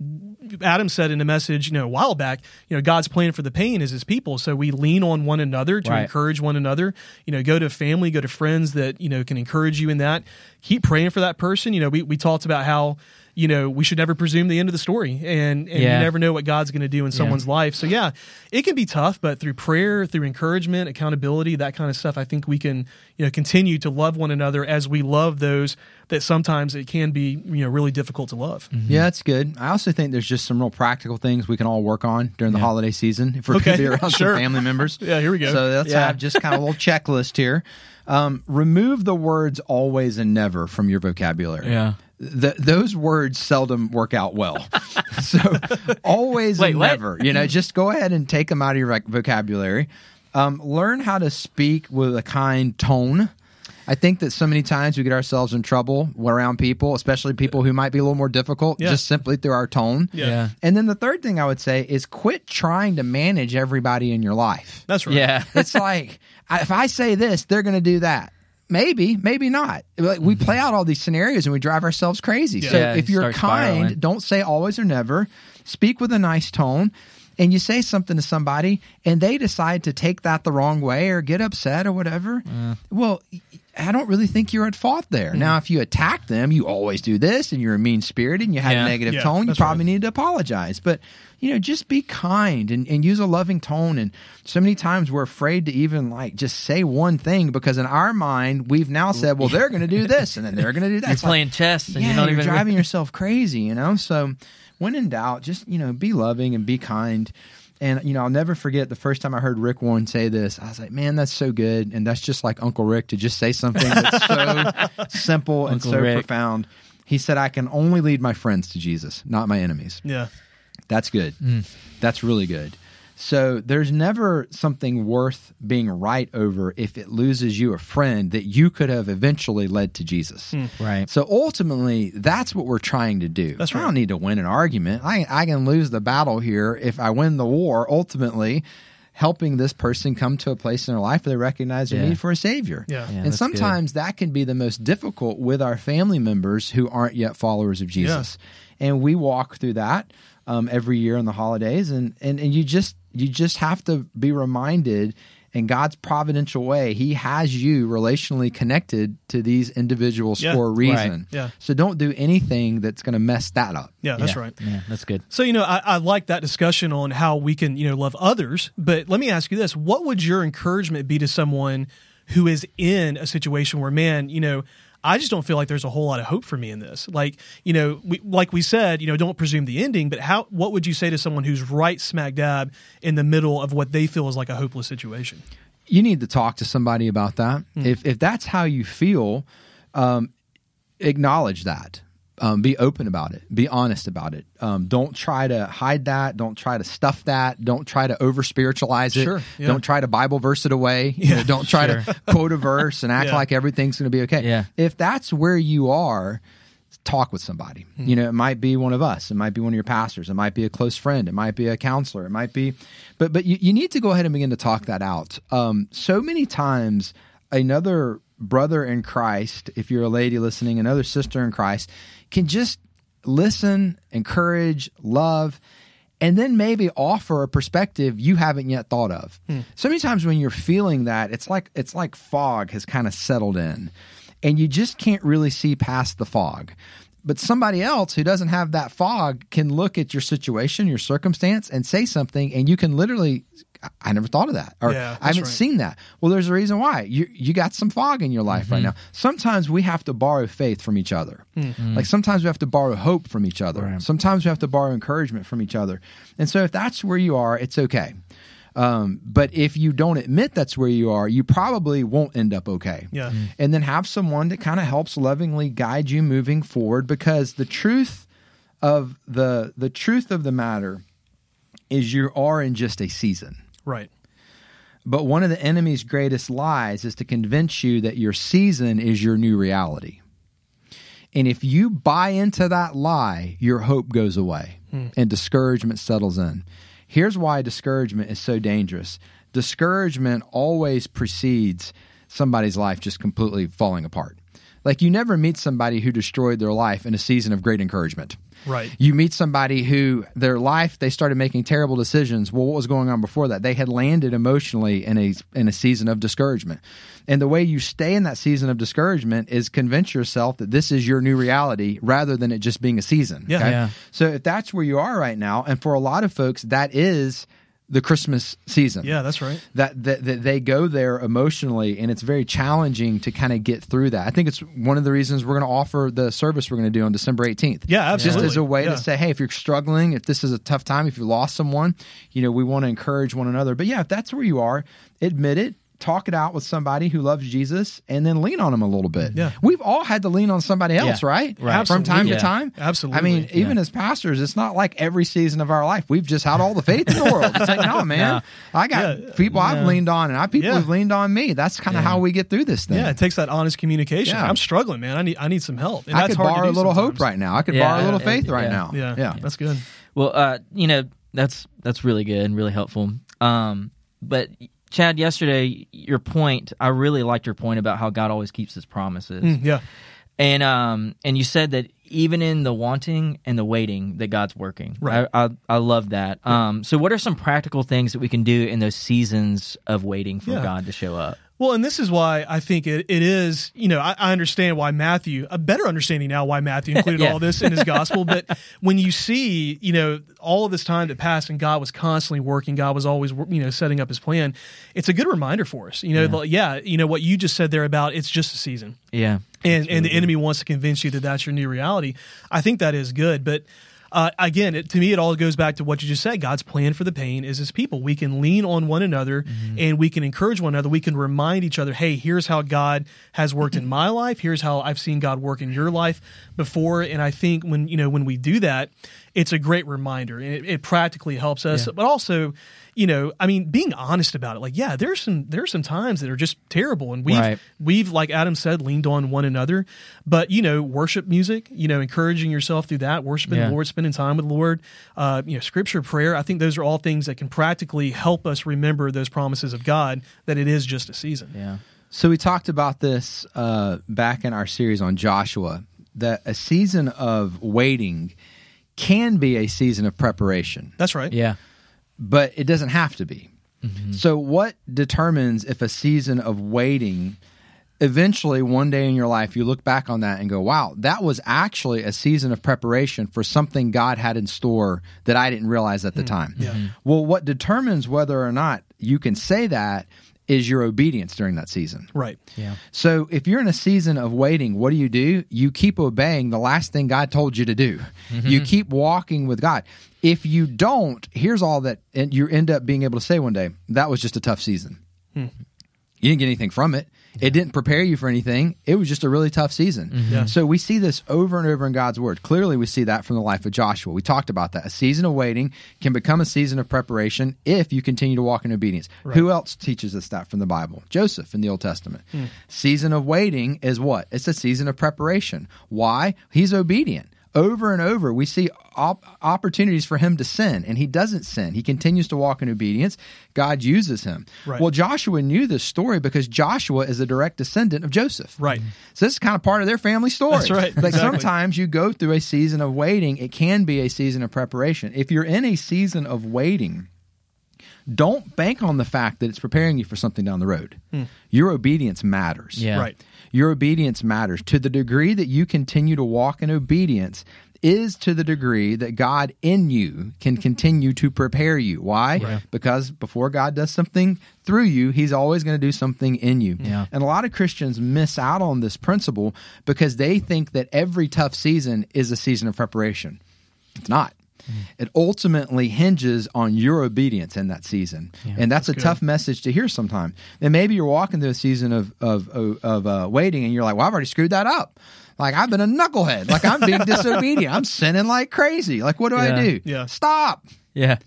A: Adam said in a message, you know, a while back, you know, God's plan for the pain is his people. So we lean on one another to
B: Right.
A: encourage one another. You know, go to family, go to friends that, you know, can encourage you in that. Keep praying for that person. You know, we, we talked about how, you know, we should never presume the end of the story, and and
B: Yeah.
A: you never know what God's going to do in someone's life. So yeah, it can be tough, but through prayer, through encouragement, accountability, that kind of stuff, I think we can you know continue to love one another as we love those that sometimes it can be you know really difficult to love.
C: Yeah, that's good. I also think there's just some real practical things we can all work on during the holiday season if we're
A: Okay,
C: going to be around
A: sure.
C: some family members.
A: Yeah, here we go.
C: So let's
B: Yeah.
C: have just kind of a little checklist here. Um, remove the words always and never from your vocabulary.
B: Yeah.
C: Th- those words seldom work out well. so always
B: Wait,
C: and
B: what?
C: never. You know, just go ahead and take them out of your voc- vocabulary. Um, learn how to speak with a kind tone. I think that so many times we get ourselves in trouble around people, especially people who might be a little more difficult,
A: Yeah.
C: just simply through our tone.
A: Yeah.
B: Yeah.
C: And then the third thing I would say is quit trying to manage everybody in your life.
A: That's right.
B: Yeah.
C: It's like if I say this, they're going to do that. Maybe, maybe not. Like we play out all these scenarios and we drive ourselves crazy. So
B: Yeah,
C: if you're kind,
B: spiraling.
C: don't say always or never. Speak with a nice tone. And you say something to somebody and they decide to take that the wrong way or get upset or whatever. Well, I don't really think you're at fault there. Now, mm-hmm. if you attack them, you always do this and you're a mean spirited and you have
B: Yeah.
C: a negative
A: Yeah,
C: tone, you probably
A: right.
C: need to apologize. But, you know, just be kind and, and use a loving tone. And so many times we're afraid to even like just say one thing because in our mind, we've now said, well, they're going to do this and then they're going to do that.
B: You're
C: It's like,
B: playing chess and
C: yeah,
B: you don't
C: you're
B: even
C: driving yourself crazy, you know? So when in doubt, just, you know, be loving and be kind. And, you know, I'll never forget the first time I heard Rick Warren say this. I was like, man, that's so good. And that's just like Uncle Rick to just say something that's so simple and
B: Uncle
C: so
B: Rick.
C: profound. He said, I can only lead my friends to Jesus, not my enemies.
A: Yeah.
C: That's good.
B: Mm.
C: That's really good. So there's never something worth being right over if it loses you a friend that you could have eventually led to Jesus.
B: Right.
C: So ultimately, that's what we're trying to do.
A: That's right.
C: I don't need to win an argument. I, I can lose the battle here if I win the war. Ultimately, helping this person come to a place in their life where they recognize their
B: Yeah.
C: need for a savior.
A: Yeah.
B: Yeah,
C: and
B: that's good.
C: sometimes that can be the most difficult with our family members who aren't yet followers of Jesus. And we walk through that um, every year in the holidays, and, and and you just you just have to be reminded. In God's providential way, He has you relationally connected to these individuals
A: Yeah.
C: for a
B: Right.
C: reason.
A: Yeah.
C: So don't do anything that's going to mess that up.
A: Yeah, that's
B: yeah.
A: right.
B: Yeah, that's good.
A: So, you know, I, I like that discussion on how we can, you know, love others. But let me ask you this what would your encouragement be to someone who is in a situation where, man, you know, I just don't feel like there's a whole lot of hope for me in this. Like, you know, we, like we said, you know, don't presume the ending, but how, what would you say to someone who's right smack dab in the middle of what they feel is like a hopeless situation?
C: You need to talk to somebody about that. If if that's how you feel, um, acknowledge that. Um, be open about it. Be honest about it. Um, don't try to hide that. Don't try to stuff that. Don't try to over spiritualize it.
A: Sure, yeah.
C: Don't try to Bible verse it away. You know, don't try to quote a verse and act
A: Yeah.
C: like everything's going to be okay.
B: Yeah.
C: If that's where you are, talk with somebody.
A: Hmm.
C: You know, it might be one of us. It might be one of your pastors. It might be a close friend. It might be a counselor. It might be, but but you, you need to go ahead and begin to talk that out. Um, so many times, another brother in Christ, if you're a lady listening, another sister in Christ, can just listen, encourage, love. And then maybe offer a perspective you haven't yet thought of. Hmm. So many times when you're feeling that, it's like it's like fog has kind of settled in and you just can't really see past the fog. But somebody else who doesn't have that fog can look at your situation, your circumstance, and say something, and you can literally, I- I never thought of that, or
A: Yeah,
C: I haven't
A: right.
C: seen that. Well, there's a reason why. You you got some fog in your life
A: Mm-hmm.
C: right now. Sometimes we have to borrow faith from each other.
A: Mm-hmm.
C: Like sometimes we have to borrow hope from each other.
B: Right.
C: Sometimes we have to borrow encouragement from each other. And so if that's where you are, it's okay. Um, but if you don't admit that's where you are, you probably won't end up okay.
A: Yeah.
C: And then have someone that kind of helps lovingly guide you moving forward because the truth of the the truth of the matter is you are in just a season.
A: Right.
C: But one of the enemy's greatest lies is to convince you that your season is your new reality. And if you buy into that lie, your hope goes away hmm. and discouragement settles in. Here's why discouragement is so dangerous discouragement always precedes somebody's life just completely falling apart. Like you never meet somebody who destroyed their life in a season of great encouragement.
A: Right.
C: You meet somebody who their life they started making terrible decisions. Well, what was going on before that? They had landed emotionally in a in a season of discouragement. And the way you stay in that season of discouragement is convince yourself that this is your new reality rather than it just being a season.
A: Yeah.
B: Yeah.
C: So if that's where you are right now, and for a lot of folks, that is the Christmas season
A: Yeah, that's right.
C: that, that that they go there emotionally and it's very challenging to kind of get through that. I think it's one of the reasons we're going to offer the service we're going to do on December 18th.
A: Yeah, absolutely.
C: Just as a way
A: Yeah.
C: to say, hey, if you're struggling, if this is a tough time, if you lost someone, you know, we want to encourage one another. But yeah, if that's where you are, admit it. Talk it out with somebody who loves Jesus and then lean on them a little bit.
A: Yeah.
C: We've all had to lean on somebody else,
B: Yeah.
C: right?
B: Right.
C: From time to time.
A: Absolutely.
C: I mean, even as pastors, it's not like every season of our life we've just had all the faith in the world. It's like, no, man,
B: No.
C: I got
A: Yeah.
C: people I've leaned on, and I people
A: Yeah.
C: have leaned on me. That's kind of how we get through this thing.
A: Yeah, it takes that honest communication.
C: Yeah.
A: I'm struggling, man. I need I need some help. And
C: I
A: that's
C: could borrow a little
A: sometimes.
C: hope right now. I could
B: Yeah.
C: borrow a little
B: Yeah.
C: faith right
B: Yeah.
C: now.
A: Yeah,
C: yeah.
A: that's good.
B: Well, uh, you know, that's that's really good and really helpful. Um, but Chad, yesterday your point, I really liked your point about how God always keeps His promises,
A: Mm, yeah,
B: and um, and you said that even in the wanting and the waiting, that God's working.
A: Right.
B: I I, I love that. Um, so what are some practical things that we can do in those seasons of waiting for
A: Yeah.
B: God to show up?
A: Well, and this is why I think it, it is, you know, I, I understand why Matthew, a better understanding now why Matthew included
B: Yeah.
A: all this in his gospel. But when you see, you know, all of this time that passed and God was constantly working, God was always, you know, setting up his plan, it's a good reminder for us. You know, the- yeah, you know, what you just said there about it's just a season.
B: Yeah,
A: and and the enemy wants to convince you that that's your new reality. I think that is good, but uh, again, it, to me, it all goes back to what you just said. God's plan for the pain is His people. We can lean on one another, and we can encourage one another. We can remind each other, "Hey, here's how God has worked in my life. Here's how I've seen God work in your life before." And I think when you know when we do that, it's a great reminder, and it, it practically helps us. But also, you know, I mean, being honest about it. Like, yeah, there's some there's some times that are just terrible, and we've
B: Right.
A: we've like adam said leaned on one another but you know worship music you know encouraging yourself through that worshiping
B: Yeah.
A: the lord spending time with the lord uh, you know scripture prayer i think those are all things that can practically help us remember those promises of god that it is just a season
B: yeah,
C: So we talked about this uh, back in our series on Joshua. That a season of waiting can be a season of preparation,
A: that's right
B: yeah.
C: But it doesn't have to be. Mm-hmm. So, what determines if a season of waiting? Eventually, one day in your life, you look back on that and go, wow, that was actually a season of preparation for something God had in store that I didn't realize at the mm. time. Mm-hmm. Well, what determines whether or not you can say that is your obedience during that season.
A: right
B: Yeah.
C: So if you're in a season of waiting, what do you do? You keep obeying the last thing God told you to do. Mm-hmm. You keep walking with God. If you don't, here's all that and you end up being able to say one day, that was just a tough season. Hmm. You didn't get anything from it. It didn't prepare you for anything. It was just a really tough season. Mm-hmm.
A: Yeah.
C: So we see this over and over in God's word. Clearly, we see that from the life of Joshua. We talked about that. A season of waiting can become a season of preparation if you continue to walk in obedience. Who else teaches us that from the Bible? Joseph in the Old Testament. Hmm. Season of waiting is what? It's a season of preparation. Why? He's obedient. Over and over, we see op- opportunities for him to sin, and he doesn't sin. He continues to walk in obedience. God uses him.
A: Right.
C: Well, Joshua knew this story because Joshua is a direct descendant of Joseph.
A: right
C: So this is kind of part of their family story.
A: That's right.
C: Like
A: Exactly.
C: sometimes you go through a season of waiting. It can be a season of preparation. If you're in a season of waiting, don't bank on the fact that it's preparing you for something down the road. Hmm. Your obedience matters.
B: Yeah.
A: right
C: Your obedience matters. To the degree that you continue to walk in obedience is to the degree that God in you can continue to prepare you. Why? Because before God does something through you, he's always going to do something in you.
B: Yeah.
C: And a lot of Christians miss out on this principle because they think that every tough season is a season of preparation. It's not. It ultimately hinges on your obedience in that season, and that's, a
A: good.
C: tough message to hear sometimes. And maybe you're walking through a season of of of, of uh, waiting, and you're like, "Well, I've already screwed that up. Like I've been a knucklehead. Like I'm being disobedient. I'm sinning like crazy. Like what do
B: Yeah.
C: I do?
A: Yeah.
C: Stop.
B: Yeah.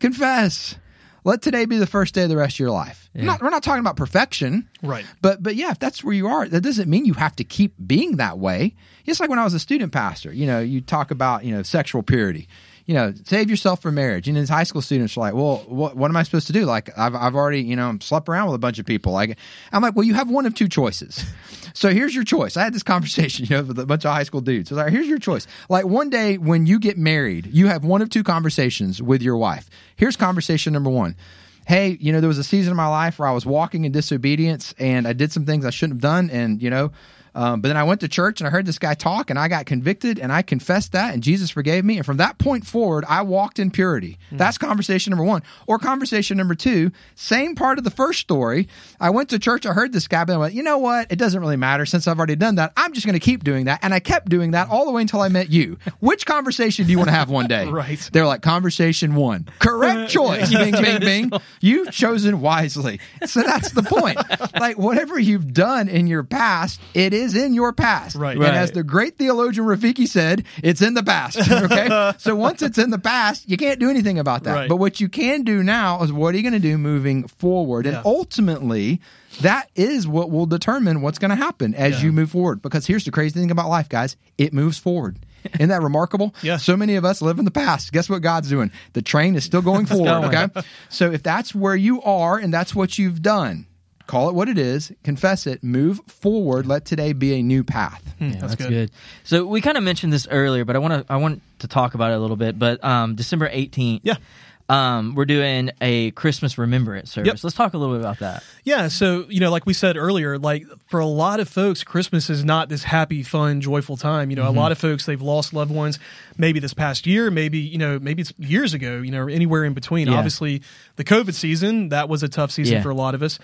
C: Confess. Let today be the first day of the rest of your life. Not, we're not talking about perfection,
A: Right.
C: But but yeah, if that's where you are, that doesn't mean you have to keep being that way. It's like when I was a student pastor. You know, you talk about you know sexual purity. You know, save yourself for marriage. And his high school students are like, well, what, what am I supposed to do? Like, I've, I've already, you know, slept around with a bunch of people. Like, I'm like, well, you have one of two choices. So here's your choice. I had this conversation, you know, with a bunch of high school dudes. So like, here's your choice. Like one day when you get married, you have one of two conversations with your wife. Here's conversation number one. Hey, you know, there was a season of my life where I was walking in disobedience and I did some things I shouldn't have done. And, you know, um, but then I went to church and I heard this guy talk and I got convicted and I confessed that and Jesus forgave me. And from that point forward, I walked in purity. Mm. That's conversation number one. Or conversation number two, same part of the first story. I went to church, I heard this guy, but I went, you know what? It doesn't really matter since I've already done that. I'm just going to keep doing that. And I kept doing that all the way until I met you. Which conversation do you want to have one day?
A: right.
C: They're like, conversation one. Correct choice. bing, bing, bing. You've chosen wisely. So that's the point. like, whatever you've done in your past, it is in your past past.
A: Right.
C: And
B: Right.
C: as the great theologian Rafiki said, it's in the past. Okay. so once it's in the past, you can't do anything about that.
A: Right.
C: But what you can do now is what are you going to do moving forward? And ultimately, that is what will determine what's going to happen as
A: Yeah.
C: you move forward. Because here's the crazy thing about life, guys it moves forward. Isn't that remarkable?
A: Yeah.
C: So many of us live in the past. Guess what God's doing? The train is still going forward. Okay. So if that's where you are and that's what you've done, call it what it is, confess it, move forward. Let today be a new path.
B: Yeah,
A: that's
B: that's,
A: good.
B: good. So we kind of mentioned this earlier, but I want to I want to talk about it a little bit. But um, December eighteenth,
A: Yeah.
B: um, we're doing a Christmas Remembrance service.
A: Yep.
B: Let's talk a little bit about that.
A: Yeah, so you know, like we said earlier, like for a lot of folks, Christmas is not this happy, fun, joyful time. You know, a lot of folks they've lost loved ones, maybe this past year, maybe you know, maybe it's years ago. You know, or anywhere in between.
B: Yeah.
A: Obviously, the COVID season that was a tough season
B: Yeah.
A: for a lot of us,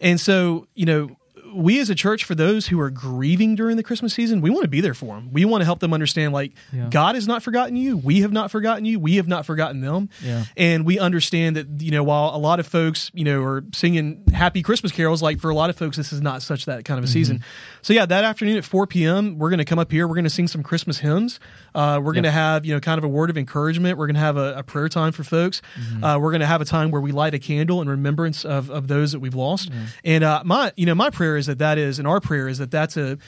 A: and so you know. We as a church, for those who are grieving during the Christmas season, we want to be there for them. We want to help them understand, like,
B: Yeah.
A: God has not forgotten you. We have not forgotten you. We have not forgotten them.
B: Yeah.
A: And we understand that, you know, while a lot of folks, you know, are singing happy Christmas carols, like for a lot of folks, this is not such that kind of a season. So, yeah, that afternoon at 4 p.m., we're going to come up here. We're going to sing some Christmas hymns. Uh, we're going to have, you know, kind of a word of encouragement. We're going to have a, a prayer time for folks. Uh, we're going to have a time where we light a candle in remembrance of, of those that we've lost. And uh, my, you know, my prayer is that that is, and our prayer is that that's a,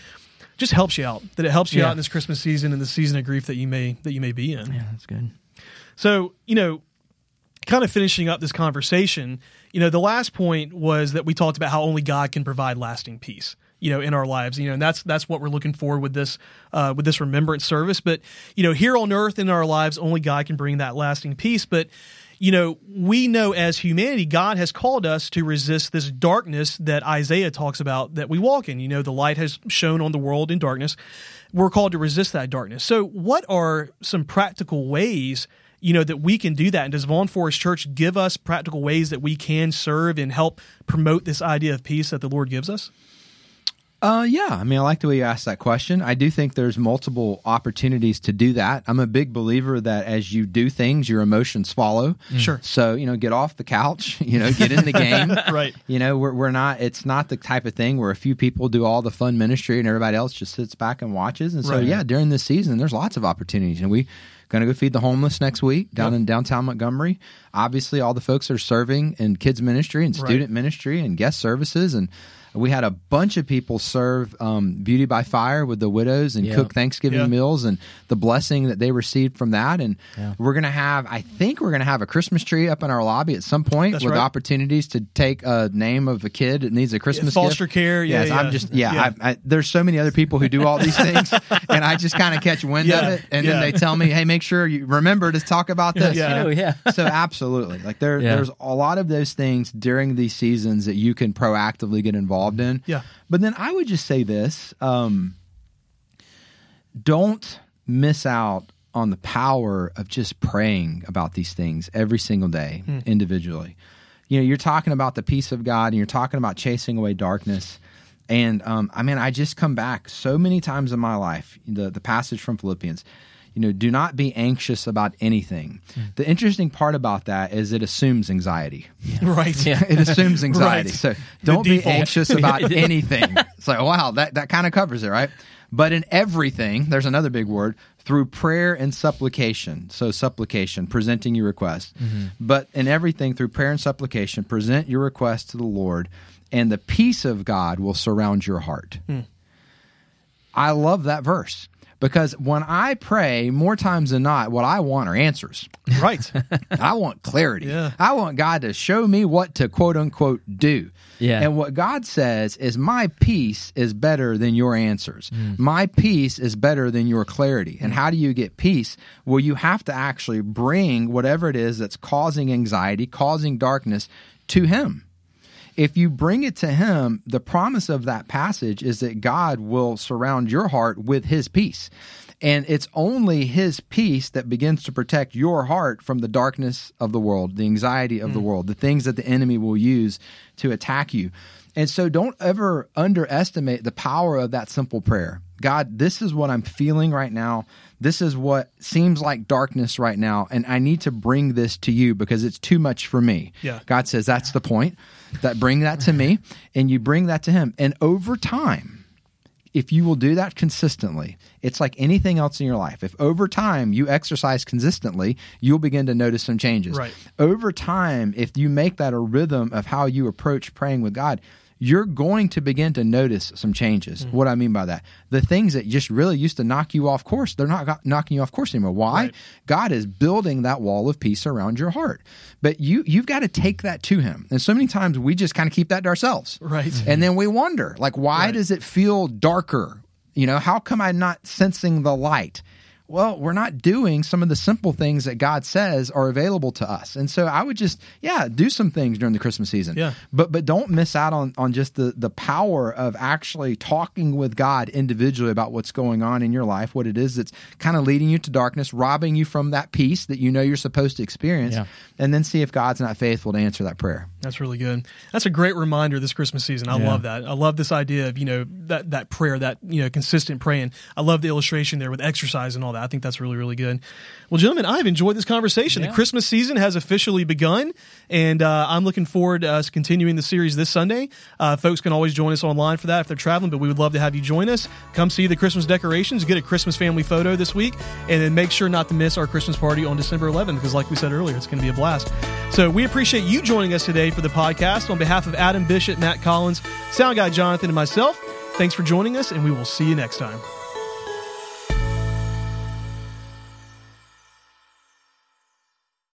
A: just helps you out, that it helps you
B: Yeah.
A: out in this Christmas season and the season of grief that you may, that you may be in.
B: Yeah, that's good.
A: So, you know, kind of finishing up this conversation, you know, the last point was that we talked about how only God can provide lasting peace, you know, in our lives, you know, and that's that's what we're looking for with this uh, with this remembrance service. But you know, here on earth in our lives, only God can bring that lasting peace. But you know, we know as humanity, God has called us to resist this darkness that Isaiah talks about that we walk in. You know, the light has shone on the world in darkness. We're called to resist that darkness. So, what are some practical ways? you know that we can do that and does vaughn forest church give us practical ways that we can serve and help promote this idea of peace that the lord gives us
C: Uh, yeah. I mean, I like the way you asked that question. I do think there's multiple opportunities to do that. I'm a big believer that as you do things, your emotions follow.
A: Sure.
C: So, you know, get off the couch, you know, get in the game.
A: Right.
C: You know, we're, we're not, it's not the type of thing where a few people do all the fun ministry and everybody else just sits back and watches. And so,
A: Right.
C: yeah, during this season, there's lots of opportunities. And we, Going to go feed the homeless next week down
A: Yep.
C: in downtown Montgomery. Obviously, all the folks are serving in kids ministry and
A: Right.
C: student ministry and guest services, and we had a bunch of people serve um, Beauty by Fire with the widows and
B: Yeah.
C: cook Thanksgiving
A: Yeah.
C: meals and the blessing that they received from that. And
B: Yeah.
C: we're going to have, I think, we're going to have a Christmas tree up in our lobby at some point
A: That's
C: with
A: right.
C: opportunities to take a name of a kid that needs a Christmas
A: foster
C: gift.
A: care, yeah,
C: Yes,
A: yeah.
C: I'm just yeah.
A: Yeah.
C: I, I, there's so many other people who do all these things, and I just kind of catch wind
A: Yeah.
C: of it, and
A: Yeah.
C: then they tell me, "Hey, make sure you remember to talk about this." you
A: Yeah.
C: know?
B: Oh, yeah.
C: so absolutely, like there,
B: Yeah.
C: there's a lot of those things during these seasons that you can proactively get involved in.
A: Yeah.
C: But then I would just say this: um, don't miss out on the power of just praying about these things every single day individually. You know, you're talking about the peace of God, and you're talking about chasing away darkness. And um, I mean, I just come back so many times in my life. The the passage from Philippians, you know, do not be anxious about anything. Hmm. The interesting part about that is it assumes anxiety.
A: right
B: Yeah.
C: It assumes anxiety.
A: Right.
C: So don't be anxious about anything. It's like, wow, that, that kind of covers it, right? But in everything, there's another big word, through prayer and supplication. So supplication, presenting your request. Mm-hmm. But in everything, through prayer and supplication, present your request to the Lord, and the peace of God will surround your heart. Hmm. I love that verse Because when I pray, more times than not, what I want are answers.
A: Right.
C: I want clarity.
A: Yeah.
C: I want God to show me what to quote unquote do.
B: Yeah.
C: And what God says is, My peace is better than your answers.
B: Mm.
C: My peace is better than your clarity. And how do you get peace? Well, you have to actually bring whatever it is that's causing anxiety, causing darkness to Him. If you bring it to Him, the promise of that passage is that God will surround your heart with His peace. And it's only his peace that begins to protect your heart from the darkness of the world, the anxiety of the hmm. world, the things that the enemy will use to attack you. And so don't ever underestimate the power of that simple prayer. God, this is what I'm feeling right now. This is what seems like darkness right now. And I need to bring this to you because it's too much for me.
A: Yeah.
C: God says, that's the point. That bring that to me. And you bring that to him. And over time, if you will do that consistently, it's like anything else in your life. If over time you exercise consistently, you'll begin to notice some changes.
A: Right.
C: Over time, if you make that a rhythm of how you approach praying with God, you're going to begin to notice some changes.
A: Mm.
C: What I mean by that, the things that just really used to knock you off course, they're not knocking you off course anymore. Why?
A: Right.
C: God is building that wall of peace around your heart. But you you've got to take that to him. And so many times we just kind of keep that to ourselves.
A: Right.
C: And then we wonder, like, why
A: Right.
C: does it feel darker? You know, how come I'm not sensing the light? Well, we're not doing some of the simple things that God says are available to us. And so I would just, yeah, do some things during the Christmas season.
A: Yeah.
C: But but don't miss out on on just the the power of actually talking with God individually about what's going on in your life, what it is that's kind of leading you to darkness, robbing you from that peace that you know you're supposed to experience,
B: Yeah.
C: and then see if God's not faithful to answer that prayer.
A: That's really good. That's a great reminder this Christmas season. I
B: Yeah.
A: love that. I love this idea of, you know, that that prayer, that, you know, consistent praying. I love the illustration there with exercise and all that. I think that's really, really good. Well, gentlemen, I've enjoyed this conversation. The Christmas season has officially begun, and uh, I'm looking forward to us continuing the series this Sunday. Uh, folks can always join us online for that if they're traveling, but we would love to have you join us. Come see the Christmas decorations, get a Christmas family photo this week, and then make sure not to miss our Christmas party on December 11th, because like we said earlier, it's going to be a blast. So we appreciate you joining us today for the podcast. On behalf of Adam Bishop, Matt Collins, sound guy Jonathan, and myself, thanks for joining us, and we will see you next time.